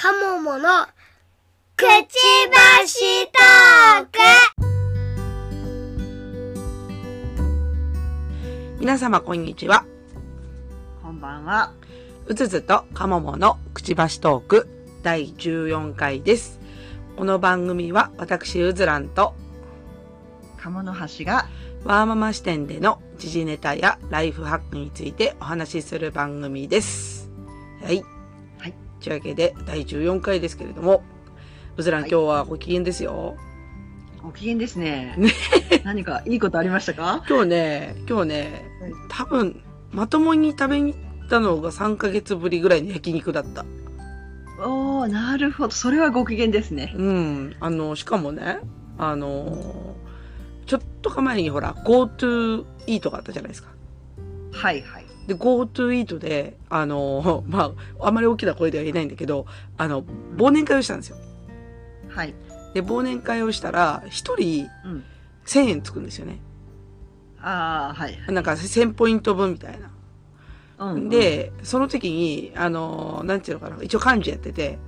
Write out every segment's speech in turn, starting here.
カモモのくちばしトーク皆様こんにちは。こんばんは。うつつとかもものくちばしトーク第14回です。この番組は私うずらんと鴨の橋がワーママ視点での時事ネタやライフハックについてお話しする番組です。はい。はい。というわけで第14回ですけれども、うずらん、はい今日はご機嫌ですよ。ご機嫌ですね。ね何かいいことありましたか？今日ね、今日ねはい、多分まともに食べに行ったのが3ヶ月ぶりぐらいの焼肉だった。おー、なるほど。それはご機嫌ですね。うん。あの、しかもね、あの、ちょっとか前にほら、GoTo イートがあったじゃないですか。はいはい。で、GoTo イートで、あの、まあ、あまり大きな声では言えないんだけど、あの、忘年会をしたんですよ。はい。で、忘年会をしたら、一人うん。1000円つくんですよね。あー、はい。なんか1000ポイント分みたいな。うん、うん、で、その時に、あの、なんていうのかな、一応幹事やってて、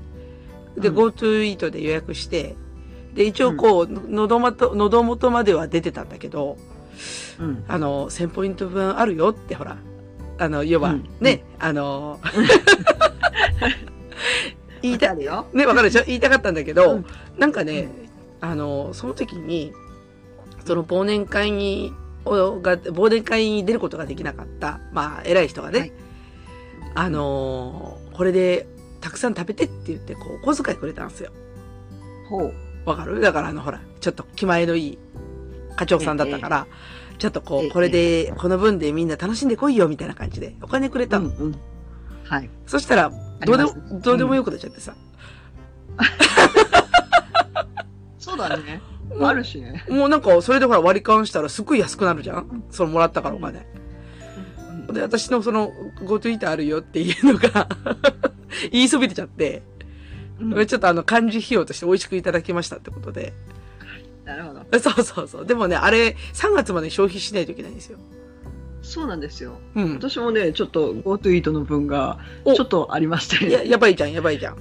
で、うん GoTo イートで予約して、で、一応こう、喉元、喉元までは出てたんだけど、うん。あの、1000ポイント分あるよって、ほら、あの、要は、うん。ね、あの、言いたい、よ。ね、わかるでしょ？言いたかったんだけど、うん。なんかね、あの、その時に、その忘年会に、おが、忘年会に出ることができなかった、まあ、偉い人がね、はい。あのーこれで、たくさん食べてって言って、こう、お小遣いくれたんですよ。ほう。わかる？だから、あの、ほら、ちょっと気前のいい課長さんだったから、ちょっとこう、ええこれで、この分でみんな楽しんでこいよ、みたいな感じで、お金くれたの。うんうん。はい。そしたら、どうでもね、どうでもよくなっちゃってさ。そうだね。あるしね。もうなんか、それでほら割り勘したらすっごい安くなるじゃんそのもらったからお金。うんで、私のその、GoTo イートあるよっていうのが 言いそびれちゃって、うんちょっとあの、漢字費用として美味しくいただきましたってことで。なるほど。そうそうそう。でもね、あれ、3月まで消費しないといけないんですよ。そうなんですよ。うん。私もね、ちょっと GoTo イートの分がおちょっとありまして。や、やばいじゃん、やばいじゃん。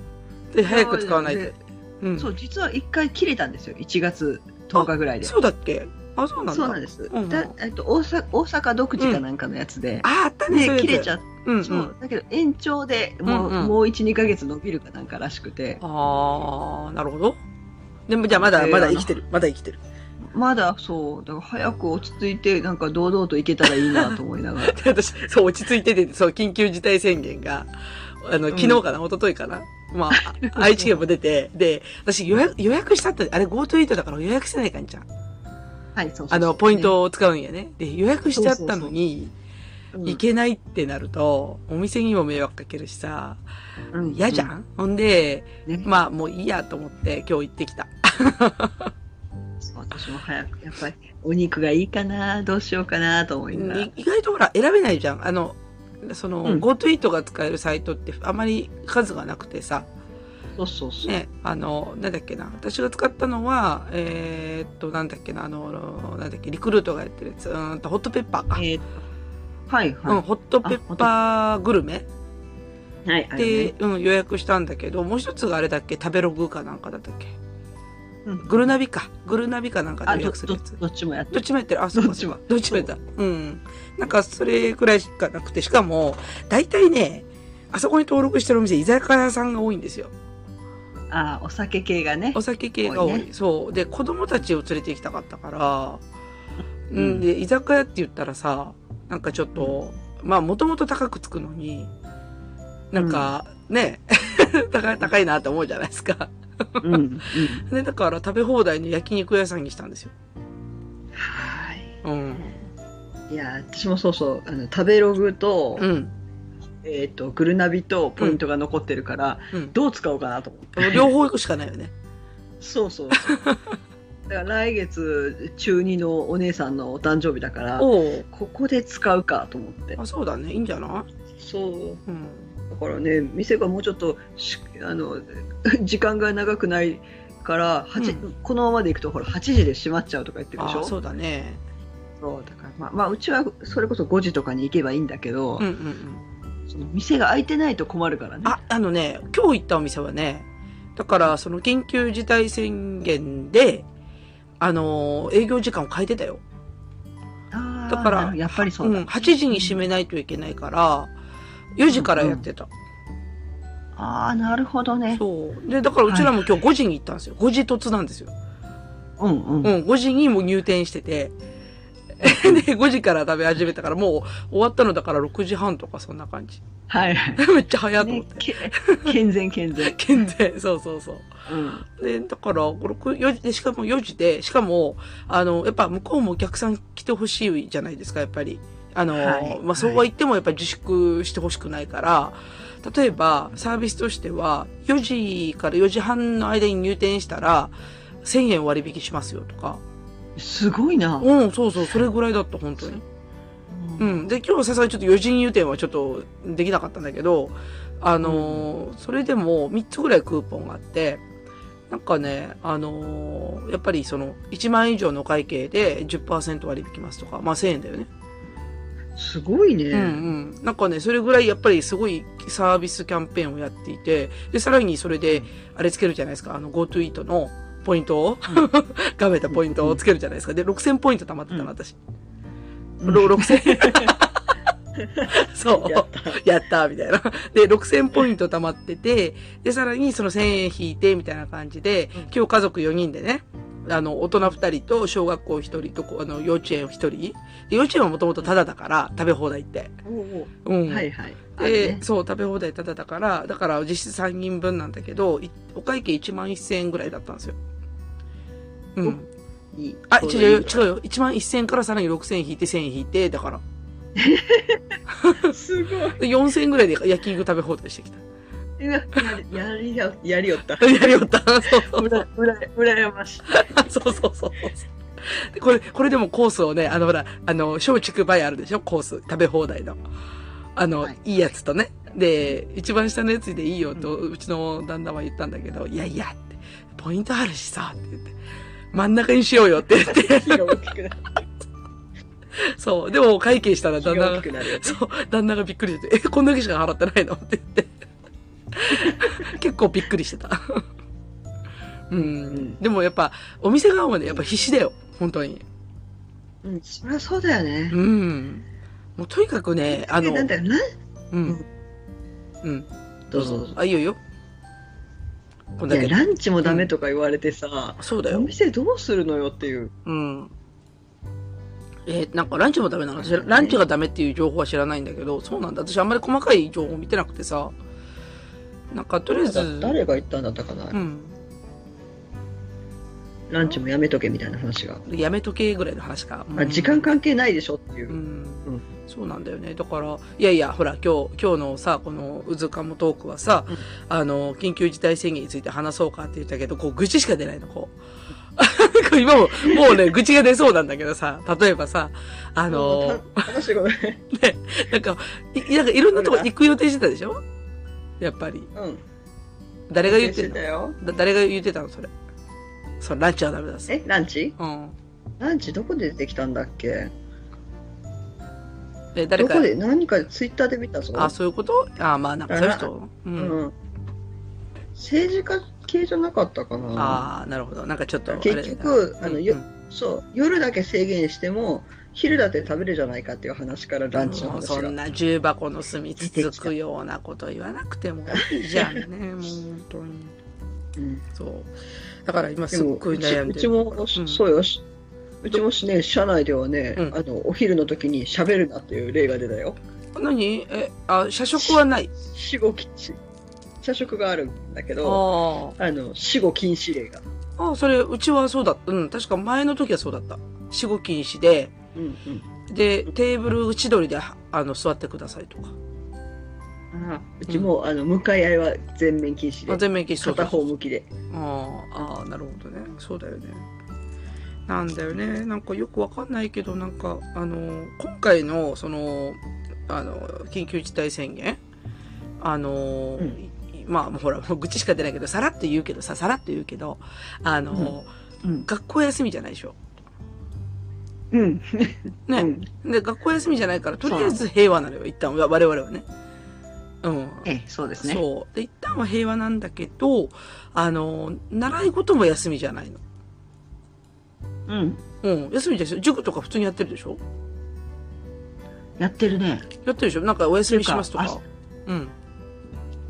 で、早く使わないとで。うん。そう、実は一回切れたんですよ。1月10日ぐらいで。そうだっけ？あ、そうなんだ。そうなんです。うんうんだえっと大阪大阪独自かなんかのやつで、あ、あったね、切れちゃっうんうん。そう、だけど延長でもう,、うんうんもう1、2ヶ月伸びるかなんからしくて、ああ、なるほど。でも、じゃあまだ、でまだ生きてる。まだ生きてる。まだそう、だから早く落ち着いて、なんか堂々といけたらいいなと思いながら。で私、そう、落ち着いてて、そう、緊急事態宣言が、あの、うん昨日かな、一昨日かな？まあ、あ 愛知県も出て、で、私予約、予約したって、あれ GoTo イートだから予約してないかんじゃん。はい、そうそうそうあの、ポイントを使うんやね。で、予約しちゃったのに、うん行けないってなると、お店にも迷惑かけるしさ、うん嫌じゃん、ほんで、ねまあ、もういいやと思って今日行ってきた。私も早く、やっぱりお肉がいいかな、どうしようかなと思いながら。意外とほら、選べないじゃん。あの、その、うん GoTo イートが使えるサイトってあまり数がなくてさ、そうそうそう。ね、あの、なんだっけな、私が使ったのは、えーっと、なんだっけな、あの、なんだっけ、リクルートがやってるやつ、うーんと、ホットペッパーか。えーとはい、うん、はホットペッパーグルメ？い。はい、でね、うん、予約したんだけど、もう一つがあれだっけ、食べログかなんかだったっけ？うんグルナビか。グルナビかなんかであ、予約するやつ。どっちもやってどっちもやってる。あ、そうかどっちもどっちもやった。うん。なんか、それくらいしかなくて、しかも、大体ね、あそこに登録してるお店、居酒屋さんが多いんですよ。あ、お酒系がねお。酒系が多い。多いねそう。で、子供たちを連れて行きたかったから、ううんん、で、居酒屋って言ったらさ、なんかちょっと、まあ、もともと高くつくのに、なんか、ね、高い、高いなって思うじゃないですか。うん。うん。で、だから食べ放題の焼肉屋さんにしたんですよ。はい。うん。いや、私もそうそう、あの、食べログと、うん。えっ、と、グルナビとポイントが残ってるから、うん。どう使おうかなと思って。両方行くしかないよね。そうそうそう。だから来月、中2のお姉さんのお誕生日だから。ここで使うかと思って。あ、そうだね。いいんじゃない？そう。うん。だからね、店がもうちょっとし、あの、時間が長くないから、八うこのままでいくと、ほら、8時で閉まっちゃうとか言ってるでしょ？あ、そうだね。そうだから、まあ、まあ、うちはそれこそ5時とかに行けばいいんだけど、うんうんその店が開いてないと困るからね。あ、あのね、今日行ったお店はね、だから、その緊急事態宣言で、あのー営業時間を変えてたよ。だからやっぱりそうだ。ん、8時に閉めないといけないから、4時からやってた。ああ、なるほどね。そう。で、だからうちらも今日5時に行ったんですよ。5時突なんですよ。うんうん。うん、5時にもう入店してて、で、5時から食べ始めたから、もう終わったのだから6時半とかそんな感じ。はいはい。めっちゃ早いと思って。ねけ健全健全。健全、そうそうそう。うん。で、だから、6、4時で、しかも4時で、しかも、あの、やっぱ向こうもお客さん来てほしいじゃないですか、やっぱり。あの、はいまあ、そうは言ってもやっぱり自粛してほしくないから、例えば、サービスとしては、4時から4時半の間に入店したら、1000円割引しますよとか。すごいな。うん、そうそう、それぐらいだった、本当に。うん。で、今日はさすがにちょっと4時入店はちょっとできなかったんだけど、あのーそれでも3つぐらいクーポンがあって、なんかね、あのーやっぱりその、1万円以上の会計で10%割引きますとか、まあ1000円だよね。すごいね。うんうん。なんかね、それぐらいやっぱりすごいサービスキャンペーンをやっていて、で、さらにそれで、あれつけるじゃないですか、あの、GoTo イートのポイントを、がめたポイントをつけるじゃないですか。で、6000ポイント貯まってたの、うん私。うんろ6000そう。やった。みたいな。で、6000ポイント貯まってて、で、さらにその1000円引いて、みたいな感じで、うん今日家族4人でね、あの、大人2人と小学校1人と、あの、幼稚園1人。で幼稚園はもともとタダだから、食べ放題って。うん。はいはい。あで、るねそう、食べ放題タダだから、だから実質3人分なんだけど、いお会計1万1000円ぐらいだったんですよ。うん。いいあ、違うよ、違うよ。1万1000円からさらに6000円引いて1000円引いて、だから。い すごい。で4000円ぐらいで焼き肉食べ放題してきた。やり、やりや、やりよった。やりよった。そうそううら、うら、うらやましい。そうそうそうそう。でこれ、これでもコースをね、あのほら、あの、松竹梅あるでしょ？コース。食べ放題の。あの、はいい、いやつとね。で、一番下のやつでいいよと、うちの旦那は言ったんだけど、いやいやって、ポイントあるしさ、って言って。真ん中にしようよって言って。そう。でも会計したら旦那が。そう、旦那がびっくりして、え、こんだけしか払ってないの？って言って。結構びっくりしてた。うん。んでもやっぱ、お店側もね、やっぱ必死だよ。本当に。うん、そりゃそうだよね。うん。もうとにかくね、あの、なんだよな？うん。うん。どうぞどうぞ。あ、いいよいいよ。こだけ。ランチもダメとか言われてさ、おそうだよ。店どうするのよっていう。うん。えーなんかランチもダメなの？私、ランチがダメっていう情報は知らないんだけど、そうなんだ。私あんまり細かい情報見てなくてさ。なんか、とりあえず、誰が言ったんだったかな、うん。ランチもやめとけみたいな話が。やめとけぐらいの話か。あ時間関係ないでしょっていうう。ん。うんそうなんだよね。だから、いやいや、ほら、今日、今日のさ、この、うずかもトークはさ、うんあの、緊急事態宣言について話そうかって言ったけど、こう、愚痴しか出ないの、こう。今も、もうね、愚痴が出そうなんだけどさ、例えばさ、あの、た話ごめん。なんか、い、なんかいろんなとこ行く予定してたでしょ？やっぱり。うん。誰が言ってた誰が言ってたのそれ？そう、ランチはダメだし。え、ランチ？うん。ランチどこで出てきたんだっけ？え、誰かどこ、で？何かツイッターで見たぞ。あ、そういうこと？あ、まあ、なんかそういう人う。うんん。政治家系じゃなかったかな。ああ、なるほど。なんかちょっと。結局あのようんそう。夜だけ制限しても、昼だって食べるじゃないかっていう話からランチの話そんな重箱の隅つつくようなこと言わなくてもいいじゃんね。も う本当に。うんそう。だから今ですもっごい悩んでる。うちも、うんそうよ。しうちもしね、社内ではね、うんあの、お昼の時に喋るなっていう例が出たよ。何？え、あ、社食はない？死後禁止。社食があるんだけど、ああの、死後禁止令が。あ。あそれ、うちはそうだった。うん、確か前の時はそうだった。死後禁止で、うんうん。で、テーブル千鳥で、あの、座ってくださいとか。あうちも、あの、向かい合いは全面禁止あで。全面禁止片方向きで。ああなるほどね。そうだよね。なんだよね。なんかよくわかんないけど、なんか、あの、今回の、その、あの、緊急事態宣言あの、うんいまあ、ほら、もう愚痴しか出ないけど、さらっと言うけどさ、さらっと言うけど、あの、うん。学校休みじゃないでしょ。うん。ね。うんで、学校休みじゃないから、とりあえず平和なのよ、一旦、我々はね。うん。ええ、そうですね。そう。で、一旦は平和なんだけど、あの、習い事も休みじゃないの。うん。うん。休みじゃない塾とか普通にやってるでしょ？やってるね。やってるでしょ？なんかお休みしますとていうか。うん。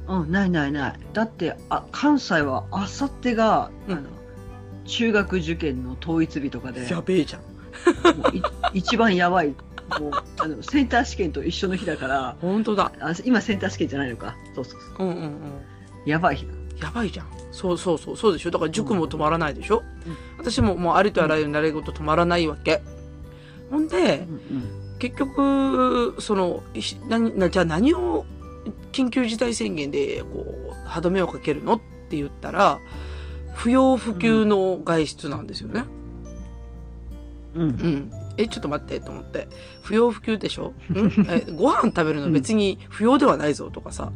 うん、ないないない。だって、あ、関西はあさってが、うんあの、中学受験の統一日とかで、やべえじゃん。一番やばい。もう、あの、センター試験と一緒の日だから、本当だ。あ今センター試験じゃないのか。そうそうそう。うんうんうん。やばい日だ。やばいじゃん。そうそうそう。そうでしょだから塾も止まらないでしょ、うん私ももうありとあらゆる習い事止まらないわけ。ほんで、うん結局、その、なじゃあ何を緊急事態宣言で、こう、歯止めをかけるのって言ったら、不要不急の外出なんですよね。うん。うんう。ん。え、ちょっと待って、と思って。不要不急でしょ？ん？え、ご飯食べるの別に不要ではないぞとかさ。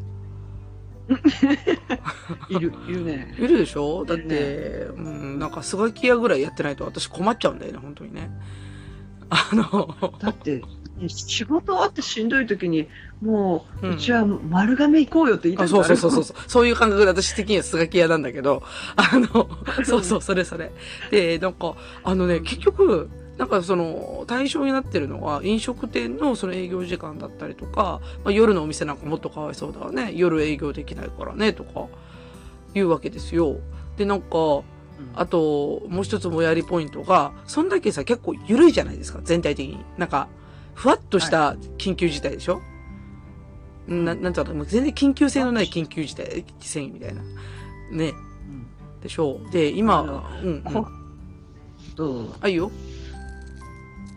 いる、いるね。いるでしょ？だって、うん、なんかスガキ屋ぐらいやってないと私困っちゃうんだよね、本当にね。あの、だって、仕事終わってしんどい時に、もう、ううんちは丸亀行こうよって言いたあくなるそうそうそうそう。そういう感覚で私的にはスガキ屋なんだけど、あの、そうそう、それそれ。で、なんか、あのね、結局、なんかその、対象になってるのは、飲食店のその営業時間だったりとか、まあ、夜のお店なんかもっとかわいそうだわね。夜営業できないからね、とか、いうわけですよ。で、なんか、あと、もう一つもやりポイントが、そんだけさ、結構緩いじゃないですか、全体的に。なんか、ふわっとした緊急事態でしょ、な、なんていうの、もう全然緊急性のない緊急事態宣言みたいな。ね、うんでしょう。で、今、うん、うんこ。どうぞあ、いいよ。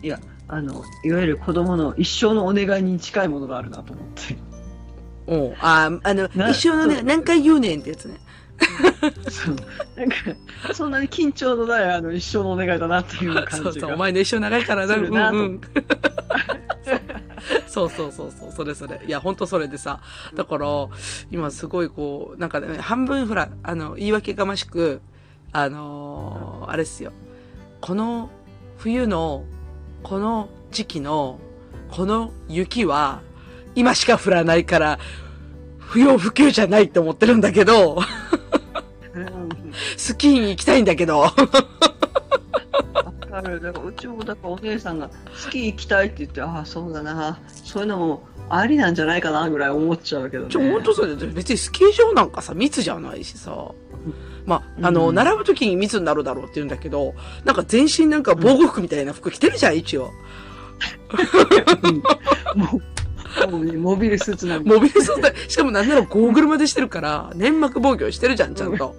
いや、あの、いわゆる子供の一生のお願いに近いものがあるなと思って。おうあ、あの、な一生のね、何回言うねんってやつね。そう。なんか、そんなに緊張のない、あの、一生のお願いだなっていう感じが。そうそう、お前の一生長いからな、するなとうんうん。そうそうそうそう、それそれ。いや、ほんとそれでさ。だから、今すごいこう、なんかね、半分ほら、あの、言い訳がましく、あのーあれっすよ。この冬の、この時期の、この雪は、今しか降らないから、不要不急じゃないって思ってるんだけど、うんスキーに行きたいんだけど。わかる。だから、うちも、だからお姉さんが、スキー行きたいって言って、ああ、そうだな。そういうのも、ありなんじゃないかな、ぐらい思っちゃうけどね。ちょ、ほんとそうだよ。別にスキー場なんかさ、密じゃないしさ。まあ、あの、うん並ぶ時に密になるだろうって言うんだけど、なんか全身なんか防護服みたいな服着てるじゃん、一応。う んもう、もうねモビルスーツなんモビルスーツ、しかもなんならゴーグルまでしてるから、粘膜防御してるじゃん、ちゃんと。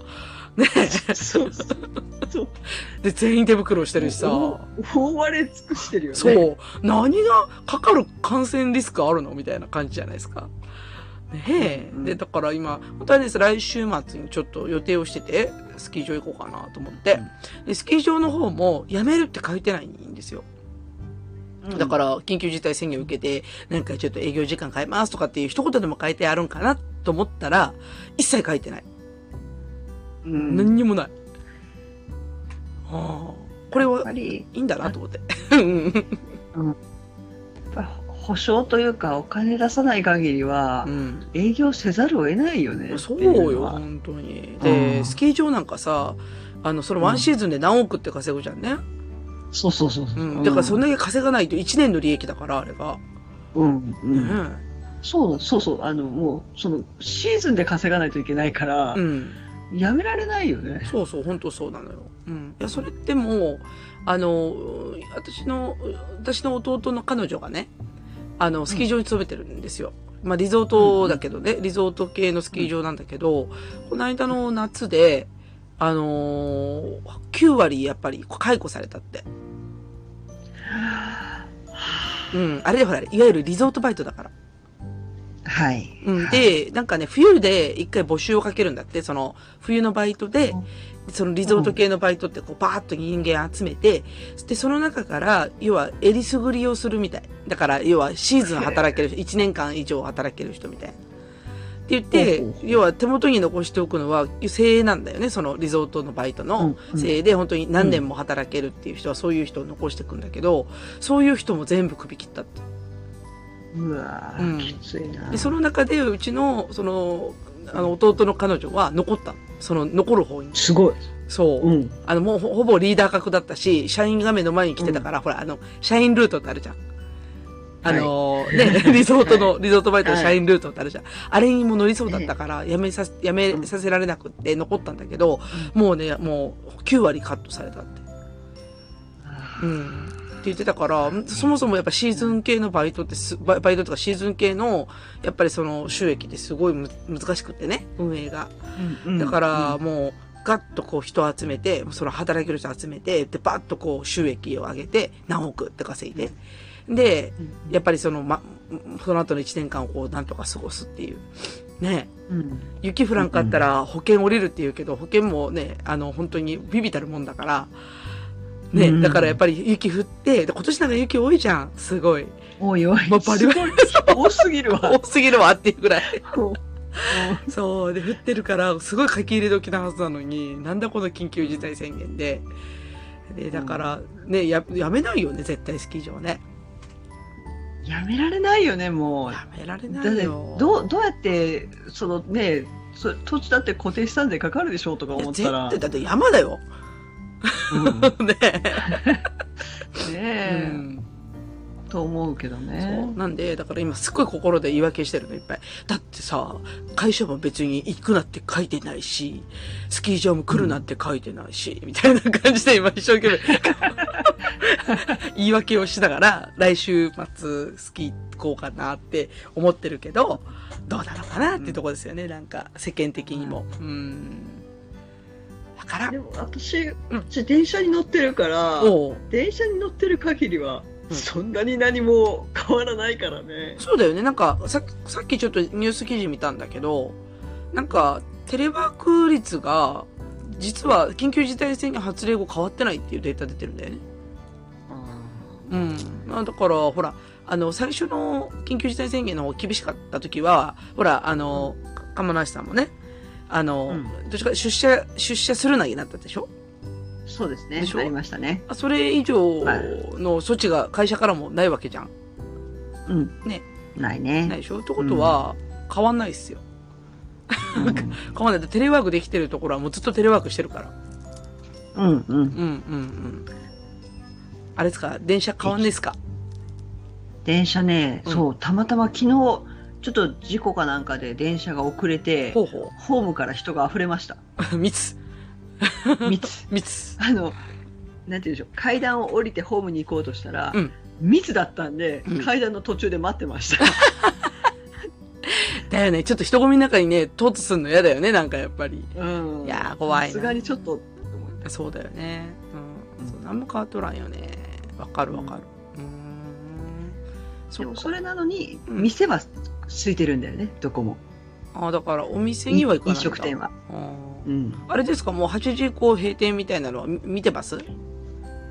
ね そうそう。そう。で、全員手袋してるしさ。お覆われ尽くしてるよね。そう。何がかかる感染リスクあるの？みたいな感じじゃないですか。ねえ。うんで、だから今、本当はです、来週末にちょっと予定をしてて、スキー場行こうかなと思って。で、スキー場の方も、辞めるって書いてないんですよ。うんだから、緊急事態宣言を受けて、なんかちょっと営業時間変えますとかっていう一言でも書いてあるんかなと思ったら、一切書いてない。うん何にもない。はあ、これはいいんだなと思って。うん保証というか、お金出さない限りはう、ん。営業せざるを得ないよね。そうよ、は本当に。うで、んスキー場なんかさ、あの、そのワンシーズンで何億って稼ぐじゃんね。そうそうそうそうう。ん。だからそんだけ稼がないと1年の利益だから、あれが。うん、うん。うん。そうそうそう。あの、もう、その、シーズンで稼がないといけないからう、ん。やめられないよね。そうそう、本当そうなのよ。うん。いや、それってもう、あの、私の、私の弟の彼女がね、あの、スキー場に勤めてるんですよ。まあ、リゾートだけどね、リゾート系のスキー場なんだけど、この間の夏で、あのー、9割やっぱり解雇されたって。うん。あれでほら、いわゆるリゾートバイトだから。はい。うん。で、なんかね、冬で一回募集をかけるんだって、その、冬のバイトで、そのリゾート系のバイトってこう、バーッと人間集めて、で、その中から、要は、えりすぐりをするみたい。だから、要は、シーズン働ける人、1年間以上働ける人みたいな。って言って要は手元に残しておくのは、精鋭なんだよね、そのリゾートのバイトの精鋭で、本当に何年も働けるっていう人はそういう人を残していくんだけど、そういう人も全部首切ったって。ううわー、うんきついな。で、その中で、うちの、その、あの、弟の彼女は残ったの。その、残る方に。すごい。そう。うん。あの、もうほほぼリーダー格だったし、社員画面の前に来てたから、ほら、あの、社員ルートってあるじゃん。あのーね、リゾートの、リゾートバイトの社員ルートってあるじゃん。あれにも乗りそうだったから、やめさせ、やめさせられなくって残ったんだけど、もうね、もう9割カットされたって。うん。って言ってたから、そもそもやっぱシーズン系のバイトってす、バイトとかシーズン系の、やっぱりその収益ってすごいむ難しくってね、運営が。うんだから、もう、ガッとこう人を集めて、その働ける人集めて、で、バッとこう収益を上げて、何億って稼いで。で、うんやっぱりその、ま、その後の1年間をこう、なんとか過ごすっていう。ねうん。雪降らんかったら保険降りるって言うけど、保険もね、あの、本当にビビたるもんだから、ね、うんだからやっぱり雪降って、で今年なんか雪多いじゃん、すごい。おいおい。もうバリバリ多すぎるわ。多すぎるわっていうぐらい。うん そう。で、降ってるから、すごい書き入れ時なはずなのに、なんだこの緊急事態宣言で。で、だから、ね、や、やめないよね、絶対スキー場ね。やめられないよね、もう。やめられないよ。どうどうやってそのねそ土地だって固定資産税かかるでしょうとか思ったら絶対、だって山だよ。うん ねねえ、うんと思うけどそう。ねなんで、だから今すっごい心で言い訳してるのいっぱい。だってさ、会社も別に行くなって書いてないし、スキー場も来るなって書いてないし、みたいな感じで今一生懸命 言い訳をしながら、来週末スキー行こうかなって思ってるけど、どうなのかなっていうところですよね、なんか世間的にも。うん。だからで、も私、うち電車に乗ってるから電車に乗ってる限りは、うんそんなに何も変わらないからねそうだよね。なんか、ささっきちょっとニュース記事見たんだけど、なんか、テレワーク率が、実は緊急事態宣言発令後変わってないっていうデータ出てるんだよね。うん。まあだから、ほら、あの、最初の緊急事態宣言の方厳しかった時は、ほら、あの、鴨梨さんもね、あの、うん。どっちか出社、出社するなになったでしょ？そうですね。ありましたね。あそれ以上の措置が会社からもないわけじゃん。うん。ね。ないね。ないでしょ？ってことは、変わんないっすよ。うん。変わんない。テレワークできてるところはもうずっとテレワークしてるから。うんうん。うんうんうん。あれですか？電車変わんないですか？電車ね、うん。そうたまたま昨日ちょっと事故かなんかで電車が遅れてほうほホームから人が溢れましたう。密。密密。あのなんていうんでしょう階段を降りてホームに行こうとしたら、うん密だったんで、うん階段の途中で待ってました だよね。ちょっと人混みの中にね、突すんの嫌だよね、なんかやっぱり。うんいやー怖いなさすがにちょっとそうだよね。うん。そう、何も変わっとらんよね。わかるわかる。うーん。そっかでもそれなのに、うん店は空いてるんだよねどこも。あだからお店には行かない。飲食店は、うん、あれですかもう8時以降閉店みたいなのは見見てます？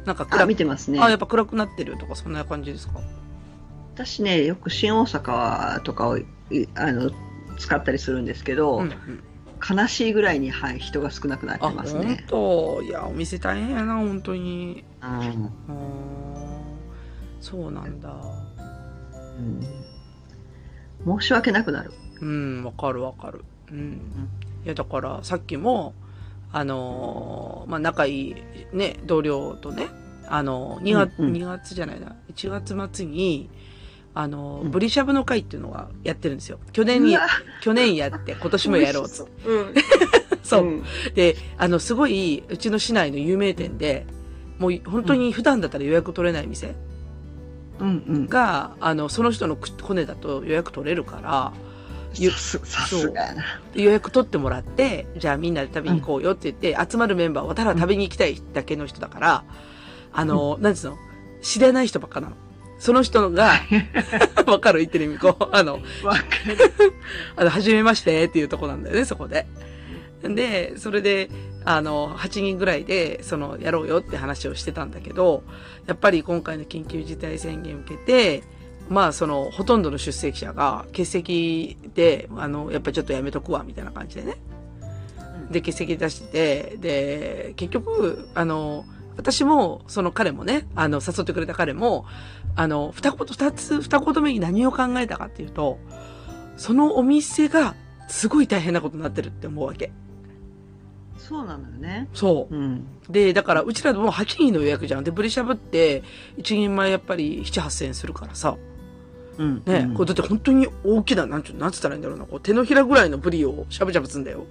なんかあ暗く、見てますね。あ、やっぱ暗くなってるとかそんな感じですか？私ねよく新大阪とかをいあの使ったりするんですけど、うんうん。悲しいぐらいに、はい、人が少なくなっあ、てます本ね。当？いや、お店大変やな、本当に。うん。そうなんだ。うん申し訳なくなる。うん、わかるわかる。うん。いや、だから、さっきも、あのーまあ、仲いいね、同僚とね、あのー、2月、うんうん2月じゃないな、1月末に、あのーうんブリシャブの会っていうのがやってるんですよ。去年に去年やって、今年もやろうっつって。うん。そう。んで、あの、すごい、うちの市内の有名店で、もう本当に普段だったら予約取れない店うんうん。が、あの、その人の骨だと予約取れるから、予約取ってもらって、じゃあみんなで食べに行こうよって言って、集まるメンバーはただ食べに行きたいだけの人だから、あの、なんつうの？知らない人ばっかなの。その人が、わかる？言ってる意味、こう、あの、あの、はじめましてっていうとこなんだよね、そこで。で、それで、あの、8人ぐらいで、その、やろうよって話をしてたんだけど、やっぱり今回の緊急事態宣言を受けて、まあ、その、ほとんどの出席者が欠席で、あの、やっぱりちょっとやめとくわ、みたいな感じでね。で、欠席出してて、で、結局、あの、私も、その彼もね、あの、誘ってくれた彼も、あの、二言、二つ、二言目に何を考えたかっていうと、そのお店が、すごい大変なことになってるって思うわけ。そうなのよね。そう。うん。で、だから、うちらもう8人の予約じゃん。で、ブリしゃぶって、1人前やっぱり7、8千円するからさ。うん。ね、うんこれだって本当に大きな、なんちゅう、なんつったらいいんだろうな。こう手のひらぐらいのブリをしゃぶしゃぶすんだよ。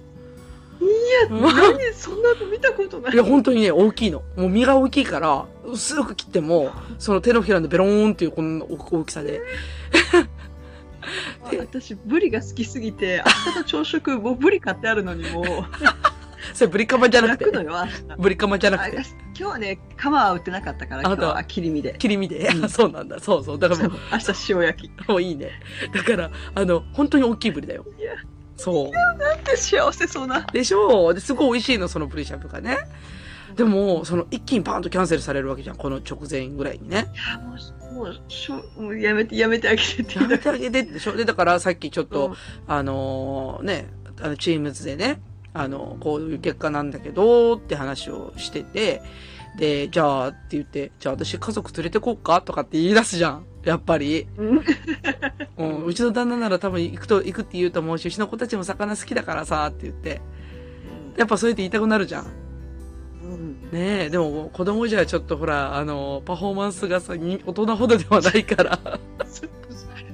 いや、何そんなの見たことないい。や、本当にね、大きいの。もう身が大きいから、薄く切っても、その手のひらのベローンっていうこの大きさで。あ 私、ブリが好きすぎて、明日の朝食、もうブリ買ってあるのにもう、それブリカマじゃなくて焼く。のよ、カマじゃなあくて。今日はね、皮は売ってなかったから、今日は切り身で。切り身で。うんそうなんだ。そうそう。だからもう、明日塩焼き。もういいね。だから、あの、本当に大きいブリだよ。いやそう。なんて幸せそうな。でしょうですごい美味しいの、そのブリしゃぶがね。でも、その一気にパーンとキャンセルされるわけじゃん。この直前ぐらいにね。いや、もう、もう、しょもうやめて、やめてあげてってやめてあげてでしょで、だからさっきちょっと、うんあのーね、あの、チームズでね、あの、こういう結果なんだけど、って話をしてて、で、じゃあ、って言って、じゃあ私家族連れてこうかとかって言い出すじゃん。やっぱり。うんうちの旦那なら多分行くと、行くって言うと思うし、うちの子たちも魚好きだからさ、って言って。やっぱそうやって言いたくなるじゃん。うんねえ、でも子供じゃちょっとほら、あの、パフォーマンスがさ、に大人ほどではないから。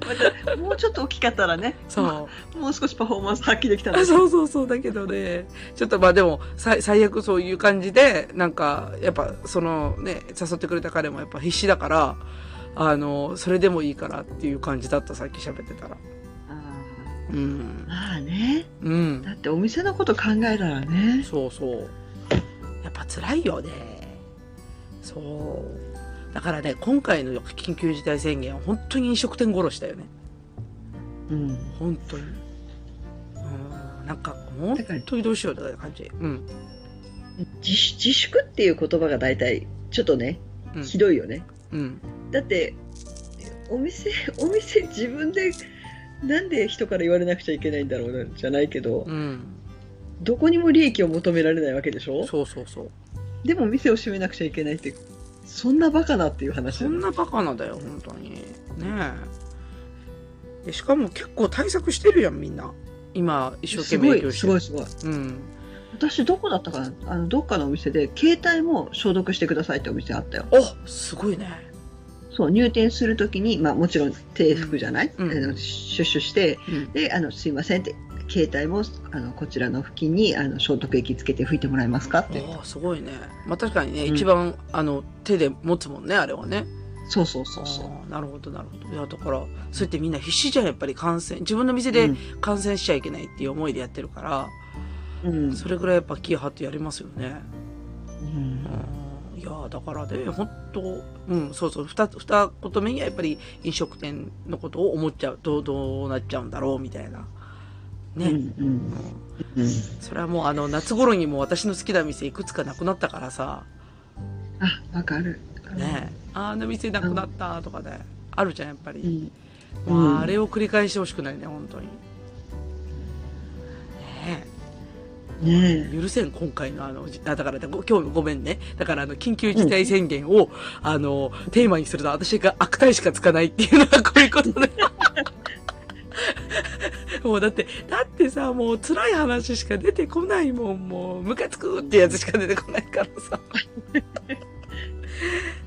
またもうちょっと大きかったらね、そう。もう少しパフォーマンス発揮できたんですあそうそうそうだけどね。ちょっとまあでも、さ最悪そういう感じで、なんか、やっぱそのね、誘ってくれた彼もやっぱ必死だから、あの、それでもいいからっていう感じだった、さっき喋ってたら。あうんー。まあね、うん。だってお店のこと考えたらね、そうそう。やっぱ辛いよね。そう。だからね、今回の緊急事態宣言は本当に飲食店殺しだよね。うん、本当に。うん。なんか、本当にどうしようって感じ。うん。自主自粛っていう言葉が大体ちょっとね、うんひどいよね。うん。だってお店お店自分でなんで人から言われなくちゃいけないんだろうなじゃないけど、うん。どこにも利益を求められないわけでしょ？そうそうそう。でも店を閉めなくちゃいけないってそんなバカなっていう話そんなバカなだよ、本当に。ねえ。でしかも結構対策してるやん、みんな。今、一生懸すごい命営業してる。すごいすごいうん。私どこだったかな？あのどっかのお店で携帯も消毒してくださいってお店あったよおすごいね。そう入店するときに、まあ、もちろん制服じゃない、うんあのシュッシュしてうん。であのすいませんって携帯もあのこちらの付近にあの消毒液つけて拭いてもらえますかってああ、すごいね。まあ確かにね、うん一番、あの、手で持つもんね、あれはね。そうそうそうそうなるほど、なるほど。いや、だから、そうやってみんな必死じゃん、やっぱり感染。自分の店でうん感染しちゃいけないっていう思いでやってるから、うんそれぐらいやっぱ気張ってやりますよね。うんうんいやーだからね、本当うん、そうそう、二つ、二言目にはやっぱり飲食店のことを思っちゃう。どう、どうなっちゃうんだろう、みたいな。ね。うんうんうんそれはもうあの、夏頃にも私の好きな店いくつかなくなったからさ、あわかるねあの店なくなったとかね、あるじゃん、やっぱり。うんまあ、うんあれを繰り返してほしくないね、本当に。ねねえ許せん、今回のあの、だから、ご今日ごめんね。だから、あの、緊急事態宣言を、あの、テーマにすると、私が悪態しかつかないっていうのはこういうことで。もうだって、だってさ、もう辛い話しか出てこないもん、もう、ムカつくってやつしか出てこないからさ。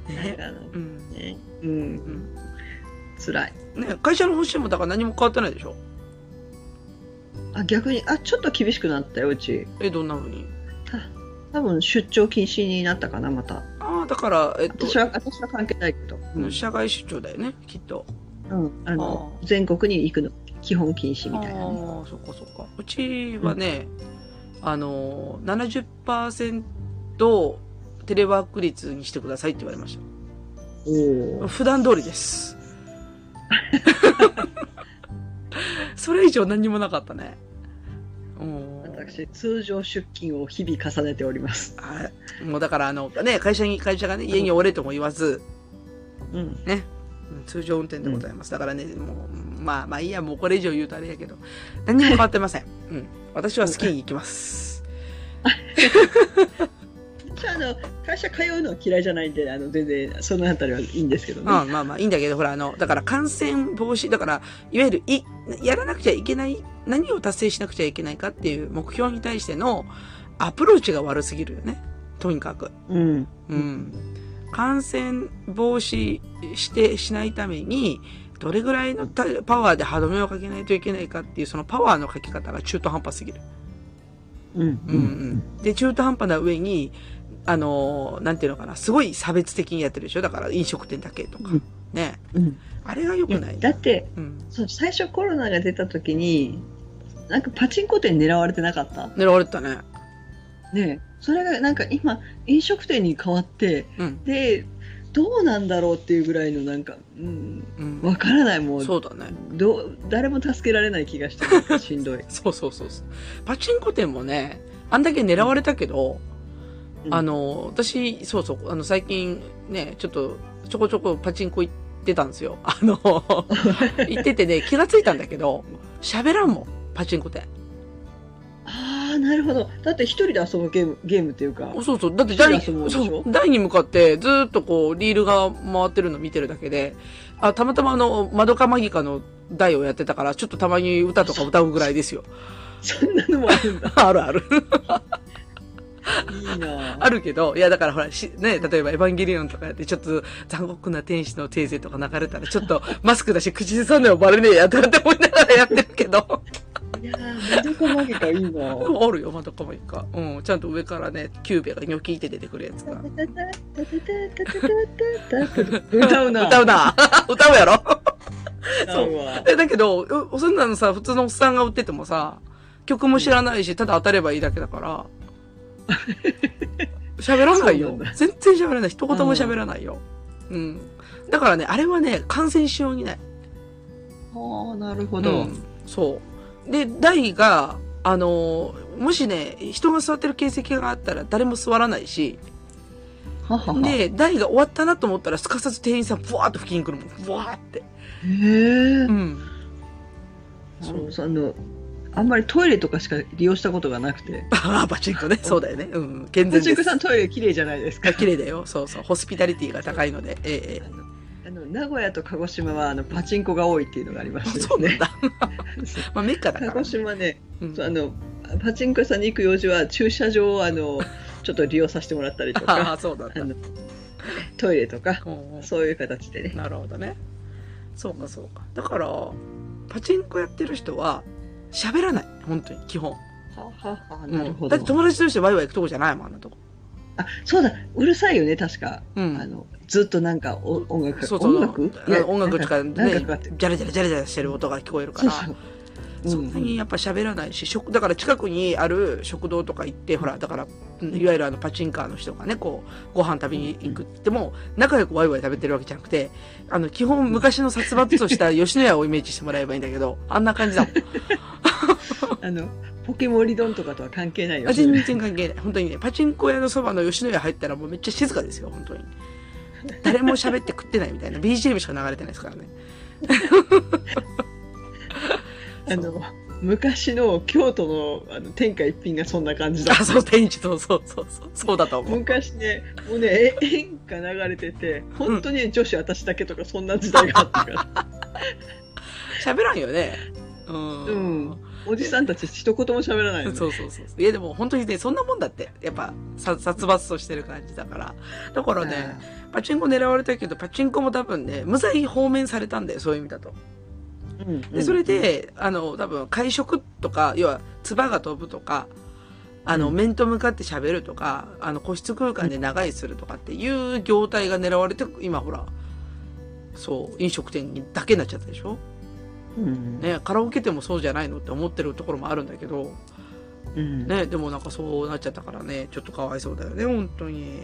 ね。うん。ね。うん。うん。辛い。ね会社の方針もだから何も変わってないでしょ？あ逆にあちょっと厳しくなったようち。え、どんな風に？多分出張禁止になったかなまた。ああ、だから、えっと私、は私は関係ないけど、うん社外出張だよね、きっと。うんあのあ全国に行くの基本禁止みたいなねああ、そっかそっか。うちはね、あの、70%テレワーク率にしてくださいって言われましおた。普段通りです。それ以上何にもなかったね。うん私通常出勤を日々重ねておりますはい。もうだからあの、ね、会社に、会社がね、家におれとも言わず、うんね、うん通常運転でございます。だからね、もう、まあまあいいや、もうこれ以上言うとあれやけど、何にも変わってません。うん。私はスキーに行きます。私 はあの会社通うのは嫌いじゃないんで、あの全然そのあたりはいいんですけどね。まあまあまあいいんだけど、ほら、あの、だから感染防止、だから、いわゆる、い、やらなくちゃいけない、何を達成しなくちゃいけないかっていう目標に対してのアプローチが悪すぎるよね。とにかく。うん。うん。感染防止して、しないために、どれぐらいのたパワーで歯止めをかけないといけないかっていう、そのパワーのかけ方が中途半端すぎる。うん。ううんうん。で、中途半端な上に、あのーなんていうのかな、すごい差別的にやってるでしょ？だから飲食店だけとか。うんね。うん。あれが良いやくない？だって、うん。そう最初コロナが出た時に、なんかパチンコ店狙われてなかった？狙われてたね。ねえそれがなんか今、飲食店に変わって、うん。で、どうなんだろうっていうぐらいのなんか、うん、うん。わからない、もう、そうだね。どう誰も助けられない気がして、しんどい。そうそうそうそう。パチンコ店もね、あんだけ狙われたけど、うんあの、私、そうそう、あの、最近ね、ちょっと、ちょこちょこパチンコ行ってたんですよ。あの、行っててね、気がついたんだけど、喋らんもん、パチンコ店。なるほど。だって一人で遊ぶゲーム、ゲームっていうか。そうそう。だって台そう、台に向かってずーっとこう、リールが回ってるの見てるだけで、あ、たまたまあの、マドカマギカの台をやってたから、ちょっとたまに歌とか歌うぐらいですよ。そんなのもあるんだ。あるある。いいなあるけど、いやだからほら、しね、例えばエヴァンゲリオンとかやってちょっと残酷な天使のテーゼとか流れたらちょっとマスクだし口ずさんでもバレねえやとかって思いながらやってるけど。いやー、マドカマギカいいな あるよ、まだかもいいか。うん、ちゃんと上からね、キューベがニョキって出てくるやつが。歌うな。歌うな。歌うやろ歌うわ。えだけど、うそんなのさ、普通のおっさんが売っててもさ、曲も知らないし、ただ当たればいいだけだから。喋らないよな全然喋らない。一言も喋らないよ。うん。だからね、あれはね、感染しようにない。ああ、なるほどうん。そう。で、台が、あのーもしね、人が座ってる形跡があったら誰も座らないし、ははは。で、台が終わったなと思ったらすかさず店員さん、ブワーっと吹きに来るもん。ブワーって。へえう。ん。そう、その、あんまりトイレとかしか利用したことがなくて。ああ、パチンコね。そうだよね。うん。健全ですパチンコ。さんトイレ綺麗じゃないですか。綺麗だよ。そうそう。ホスピタリティが高いので。えええあのあの名古屋と鹿児島はあのパチンコが多いっていうのがありまえしてですね。そうなんだ。まあ、メッカだ鹿児。島ね、うんあのパチンコ屋さんに行く用事は駐車場をあのちょっと利用させてもらったりとああ、か、そうだったあ。のトイレとかそういう形でね。なるほどね。そうか、そうか。だから、パチンコやってる人は、喋らない。本当に、基本。はははうんなるほど。だって友達としてワイワイ行くとこじゃないもん、あんなとこ。あそうだうるさいよね確か。うん。あのずっとなんかお音楽そうそう。音楽？音楽とかね、ジャラジャラジャラジャラしてる音が聞こえるから。そうそう。そんなにやっぱ喋らないし、食、だから近くにある食堂とか行って、ほら、だから、いわゆるあのパチンカーの人がね、こう、ご飯食べに行くっても、仲良くワイワイ食べてるわけじゃなくて、あの、基本昔の殺伐とした 吉野家をイメージしてもらえばいいんだけど、あんな感じだもん。あのポケモリ丼とかとは関係ないよあ全然関係ない。本当にね、パチンコ屋のそばの吉野家入ったらもうめっちゃ静かですよ、本当に。誰も喋って食ってないみたいな。BGM しか流れてないですからね。あの昔の京都のあの天下一品がそんな感じだあ、そう、天一と、そうそうそう、そうだと思う。昔ねもうねえ演歌流れてて本当に女子私だけとかそんな時代があったから、喋らんよね。うん。うんおじさんたち一言も喋らないの、ね、そうそうそう。いやでも本当にね、そんなもんだって。やっぱ、さ殺伐としてる感じだから。だからね、パチンコ狙われたけど、パチンコも多分ね、無罪放免されたんだよ、そういう意味だと。うんで、それで、あの、多分会食とか、要は、唾が飛ぶとか、あの、うん面と向かって喋るとか、あの、個室空間で長居するとかっていう業態が狙われて、今ほら、そう、飲食店にだけになっちゃったでしょ？うんね、カラオケ店もそうじゃないのって思ってるところもあるんだけど、うんね、でもなんかそうなっちゃったからね、ちょっとかわいそうだよね、本当に。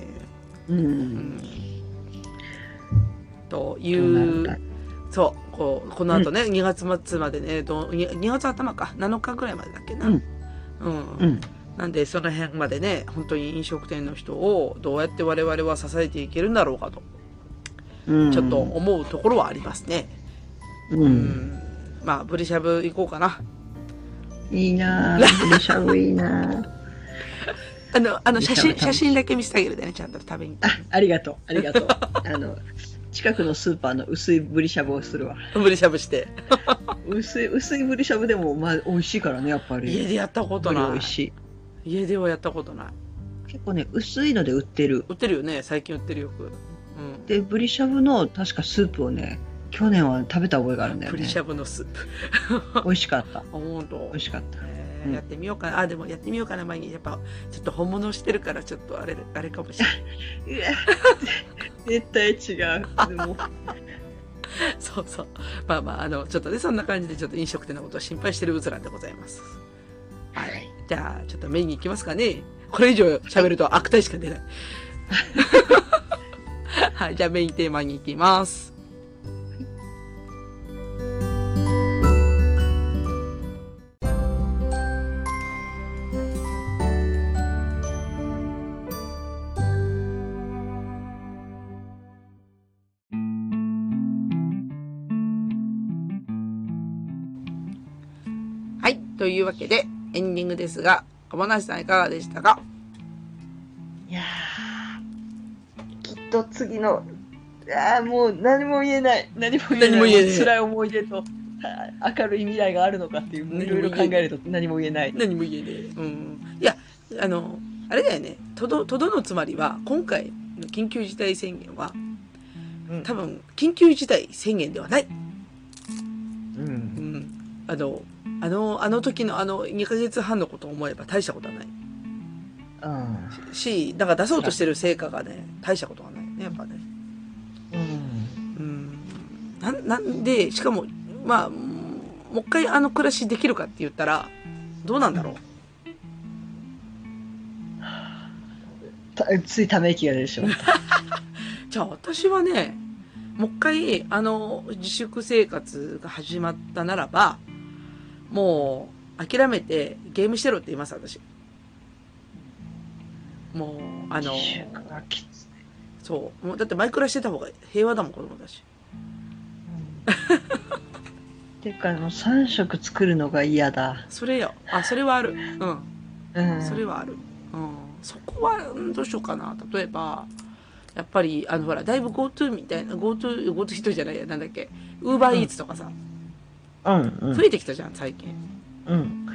うんうん。といどうそう、こう、この後ね、2月末までね、どう 2, 2月頭か、7日ぐらいまでだっけな。うんうんうんなんで、その辺までね、本当に飲食店の人をどうやって我々は支えていけるんだろうかと、うんちょっと思うところはありますね。ううんん。まあ、ブリシャブ行こうかな。いいなぁブルシャブいいなぁ あの、あの、写真、写真だけ見せてあげるでね、ちゃんと食べにあ、ありがとう。ありがとう。あの、近くのスーパーの薄いブリしゃぶをするわ。て。ブリしゃぶして。薄い、薄いブリしゃぶでも、まあ、美味しいからね、やっぱり。家でやったことない。美味しい。家ではやったことない。結構ね、薄いので売ってる。売ってるよね、最近売ってるよく。うん。で、ブリしゃぶの、確かスープをね、去年は食べた覚えがあるんだよねブリ。しゃぶのスープ。美味しかった。あ、ほんと美味しかった。えーうんやってみようかな。あ、でもやってみようかな、前に。やっぱ、ちょっと本物してるから、ちょっとあれ、あれかもしれない。絶対違う。でも、そうそう。まあまあ、あの、ちょっとね、そんな感じで、ちょっと飲食店のことを心配してるうずらでございます。はい。じゃあ、ちょっとメインに行きますかね。これ以上喋ると悪態しか出ない。はい。じゃあ、メインテーマに行きます。い。うわけで、エンディングですが、鴨梨さんいかがでしたか？いやーきっと次の、あーもう何も言えない。何も言えない。辛い思い出と、あ明るい未来があるのかっていう、いろいろ考えると何も言えない。何も言えねえ。うん。いや、あの、あれだよね。とど、とどのつまりは、今回の緊急事態宣言は、うん多分、緊急事態宣言ではない。うんう。ん。あの、あの、あの時のあの2ヶ月半のことを思えば大したことはない。うん。し、だから出そうとしてる成果がね、大したことはないね、やっぱね。うん。うん。なん、なんで、しかも、まあ、もう一回あの暮らしできるかって言ったら、どうなんだろう。たついため息が出るでしょ。じゃあ私はね、もう一回、あの、自粛生活が始まったならば、もう、諦めてゲームしてろって言います、私。もう、あの、そう。もうだってマイクラしてた方が平和だもん、子供だし。ていうか、あの、3食作るのが嫌だ。それよ。あ、それはある。うん。うん。それはある。うん。そこは、うんどうしようかな。例えば、やっぱり、あの、ほら、だいぶ GoTo みたいな、GoTo、GoTo 人じゃないや、なんだっけ、UberEats とかさ、うん、うん増。えてきたじゃん、最近。うん。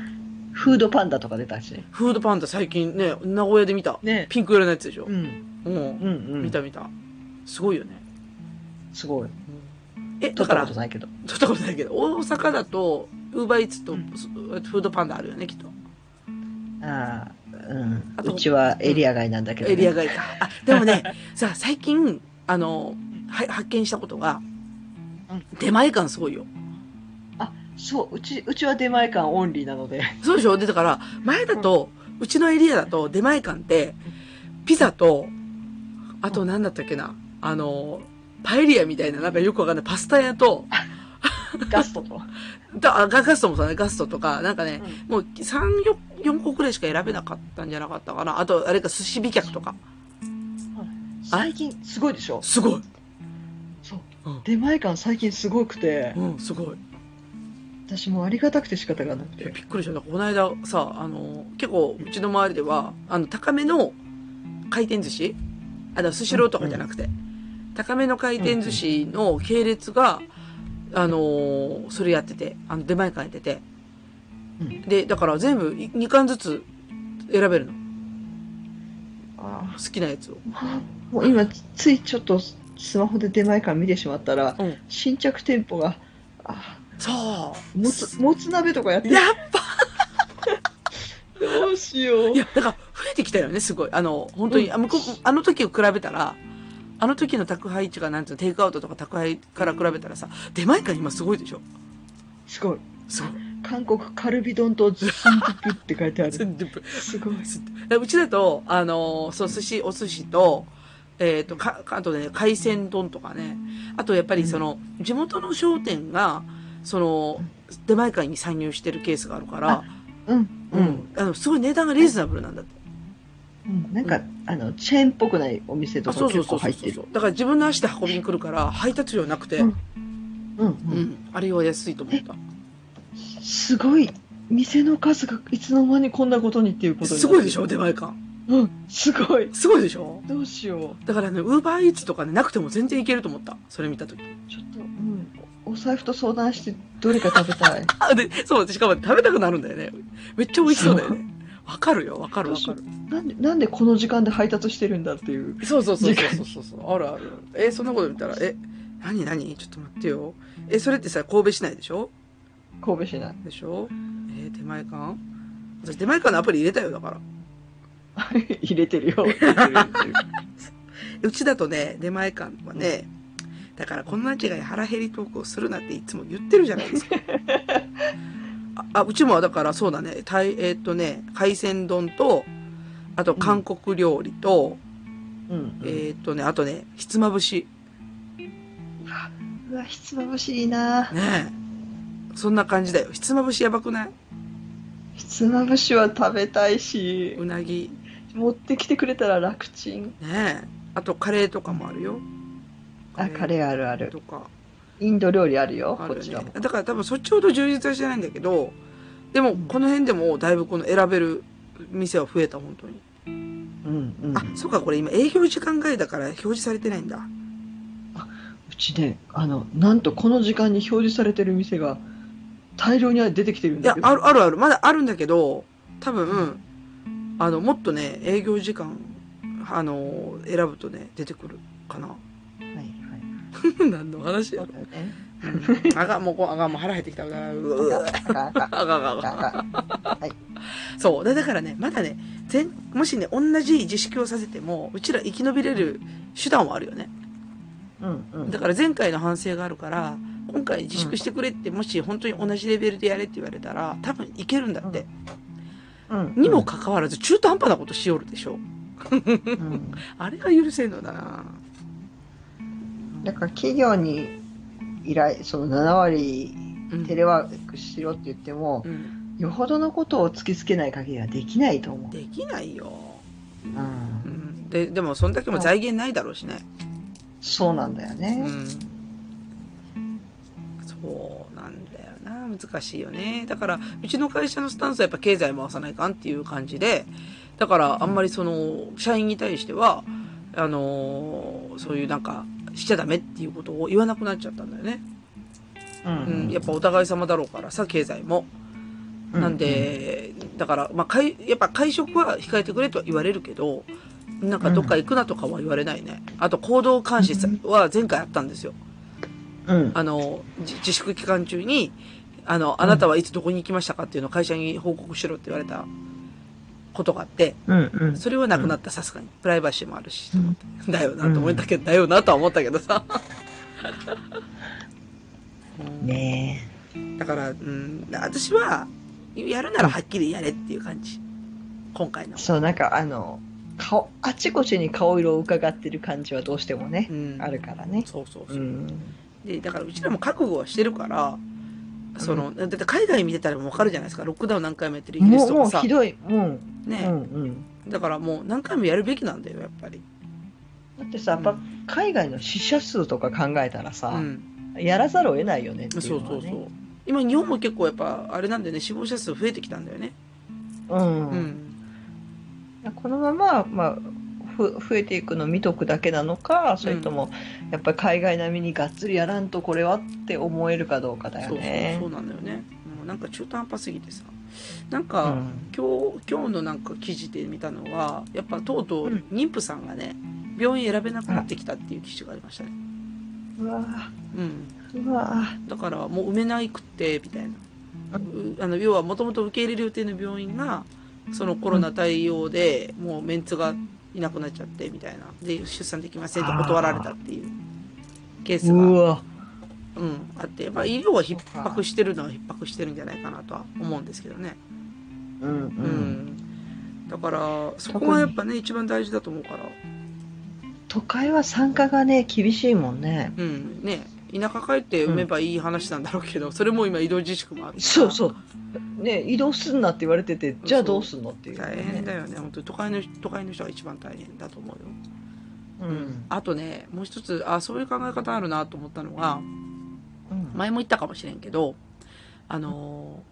フードパンダとか出たし。フードパンダ最近ね、名古屋で見た。ね。ピンク色のやつでしょ。うん。うん。うん、うん。見た見た。すごいよね。すごい。え、だから撮ったこと、ないけど。撮ったことないけど、大阪だと、ウーバーイーツと、うんフードパンダあるよね、きっと。ああ、うんうちはエリア外なんだけど、ね。エリア外か。あ、でもね、さ、最近、あの、は発見したことが、出前感すごいよ。そう、うち、うちは出前館オンリーなので。そうでしょ？で、だから、前だと、うちのエリアだと出前館って、ピザと、あと何だったっけな、あの、パエリアみたいな、なんかよくわかんない、パスタ屋と、ガストと。だあガガストもそうね、ガストとか、なんかね、もう3、4、4個くらいしか選べなかったんじゃなかったかな。あと、あれか、寿司美脚とか。最近すごいでしょ？すごい。そう。うん出前館最近すごくて、うん、すごい。私もうありがたくて仕方がなくえて。びっくりした。この間さ、あの、結構、うちの周りでは、あの、高めの回転寿司あの、スシローとかじゃなくて、高めの回転寿司の系列が、あの、それやってて、あの、出前館やってて、うんで、だから全部2巻ずつ選べるの。あ好きなやつを。あもう今、ついちょっとスマホで出前館見てしまったら、うん。新着店舗が、あそう。もつ、もつ鍋とかやってやっ どうしよう。いや、だから増えてきたよね、すごい。あの、本当に、うんあ向こうあの時を比べたら、あの時の宅配地がなんていうの、テイクアウトとか宅配から比べたらさ、出前館今すごいでしょすごい。すごい。韓国カルビ丼とズンドゥプって書いてある。すごい。うちだと、あの、そう、寿司、お寿司と、えっ、と、か、あとね、海鮮丼とかね。あと、やっぱりその、地元の商店が、その、出前館に参入してるケースがあるから、うん。ううんん。。あの、すごい値段がリーズナブルなんだって。うんなんか、あの、チェーンっぽくないお店とあ、かそうそうそう結構入ってる。そうそう。だから自分の足で運びに来るから、配達料なくて、うんうんううん。ん。あれは安いと思った。すごい。店の数がいつの間にこんなことにっていうことすごいでしょ出前館。うん、すごい。すごいでしょどうしよだからね、ウーバーイーツとかね、なくても全然いけると思った。それ見たとき。う。ちょっと、うん。お財布と相談して、どれか食べたい。あ、で、そう、しかも食べたくなるんだよね。めっちゃ美味しそうだよね。わかるよ、わかるわかる。なんで、なんでこの時間で配達してるんだっていう。そうそうそうそうそうそう。あるある。え、そんなこと見たら、え、何何？ちょっと待ってよ。え、それってさ、神戸市内でしょ？神戸市内。でしょ？えー出前館？私出前館のアプリ入れたよ、だから。入れてるよ。うちだとね、出前館はね、だからこんな違い腹減りトークをするなっていつも言ってるじゃないですか。あ、あうちもだからそうだね、たいえーっとね、海鮮丼と、あと韓国料理と、うん。えーっとね、あとね、ひつまぶし。うわ、ひつまぶしいいなねえ。そんな感じだよ。ひつまぶしやばくない？ひつまぶしは食べたいし、うなぎ。持ってきてくれたら楽ちん。ねえ。あとカレーとかもあるよ。あ、カレーあるあると。か。インド料理あるよ、あるこちらも。。だから多分そっちほど充実はしてないんだけど、でもこの辺でもだいぶこの選べる店は増えた、本当に。うんうん。あ、そうか、これ今営業時間外だから表示されてないんだ。うちね、あの、なんとこの時間に表示されてる店が大量に出てきてるんいやだけ、ど。ある、あるある。まだあるんだけど、多分、あの、もっとね、営業時間、あの、選ぶとね、出てくるかな。何の話やろ？あが、もうこう、あが、もう腹減ってきた。うわうわあがあがあが。あかんはい。そう。だだからね、まだね、全、もしね、同じ自粛をさせても、うちら生き延びれる手段はあるよね。うんうん。だから前回の反省があるから、今回自粛してくれって、もし本当に同じレベルでやれって言われたら、多分いけるんだって。うんにもかかわらず、中途半端なことしよるでしょ。うん あれが許せんのだなだから企業に依頼、その7割うんテレワークしろって言っても、うん。よほどのことを突きつけない限りはできないと思う。できないよ。うんう。ん。で、でもそんだけも財源ないだろうしね。そうなんだようね。ん。そうなんだよな。難しいよね。だから、うちの会社のスタンスはやっぱ経済回さないかんっていう感じで、だからあんまりその、社員に対しては、あのーそういうなんか、しちゃダメっていうことを言わなくなっちゃったんだよね。ううん。やっぱお互い様だろうからさ、経済も。なん、で、だから、まあ、会、やっぱ会食は控えてくれとは言われるけど、なんかどっか行くなとかは言われないね。あと行動監視は前回あったんですよ。うん。あの、自自粛期間中に、あの、あなたはいつどこに行きましたかっていうのを会社に報告しろって言われたことがあって、うんうん。それはなくなった、さすがに。プライバシーもあるし、うんだよなと思ったけど、だよなとは思ったけどさ。ねだから、うん、私は、やるならはっきりやれっていう感じ。今回のえ。。そう、なんかあの、顔、あちこちに顔色を伺ってる感じはどうしてもねう、ん。あるからね。そうそうそう。うん。で、だからうちらも覚悟はしてるから、その、だって海外見てたらもうわかるじゃないですか。ロックダウン何回もやってるイギリスとかさもうひ。どい。うん。ね、うんうん。だからもう何回もやるべきなんだよ、やっぱり。だってさ、やっぱ海外の死者数とか考えたらうさ、ん。やらざるを得ないよねってそいううのはね。そうそう。今日本も結構やっぱ、あれなんだよね、死亡者数増えてきたんだよね。うん。うん。このまま、まあ、ふ増えていくのを見とくだけなのか、それとも、やっぱり海外並みにがっつりやらんとこれはって思えるかどうかだよそうそう、ね。そうなんだよね。もうなんか中途半端すぎてさ。なんうか、ん今日、今日のなんか記事で見たのは、やっぱとうとううん妊婦さんがね、病院選べなくなってきたっていう記事がありましたね。うわうん。ぁうわだからもう埋めないくって、みたいな。うあの、要はもともと受け入れる予定の病院が、そのコロナ対応でもうメンツがいなくなっちゃって、みたいな。で、出産できませんと断られたっていうケースうが、わうん、あって、まあ医療は逼迫してるのは逼迫してるんじゃないかなとは思うんですけどね。うんう。うんん。だから、そこがやっぱね、一番大事だと思うから。都会は参加がね、厳しいもんね。うん。ね。田舎帰って産めばいい話なんだろうけど、それも今移動自粛もある。そうそう。ね、移動すんなって言われてて、じゃあどうすんのっていう、大変だよね。本当に都会の、都会の人が一番大変だと思うよ。うん。あとね、もう一つ、あ、そういう考え方あるなと思ったのが、うん前も言ったかもしれんけど、あの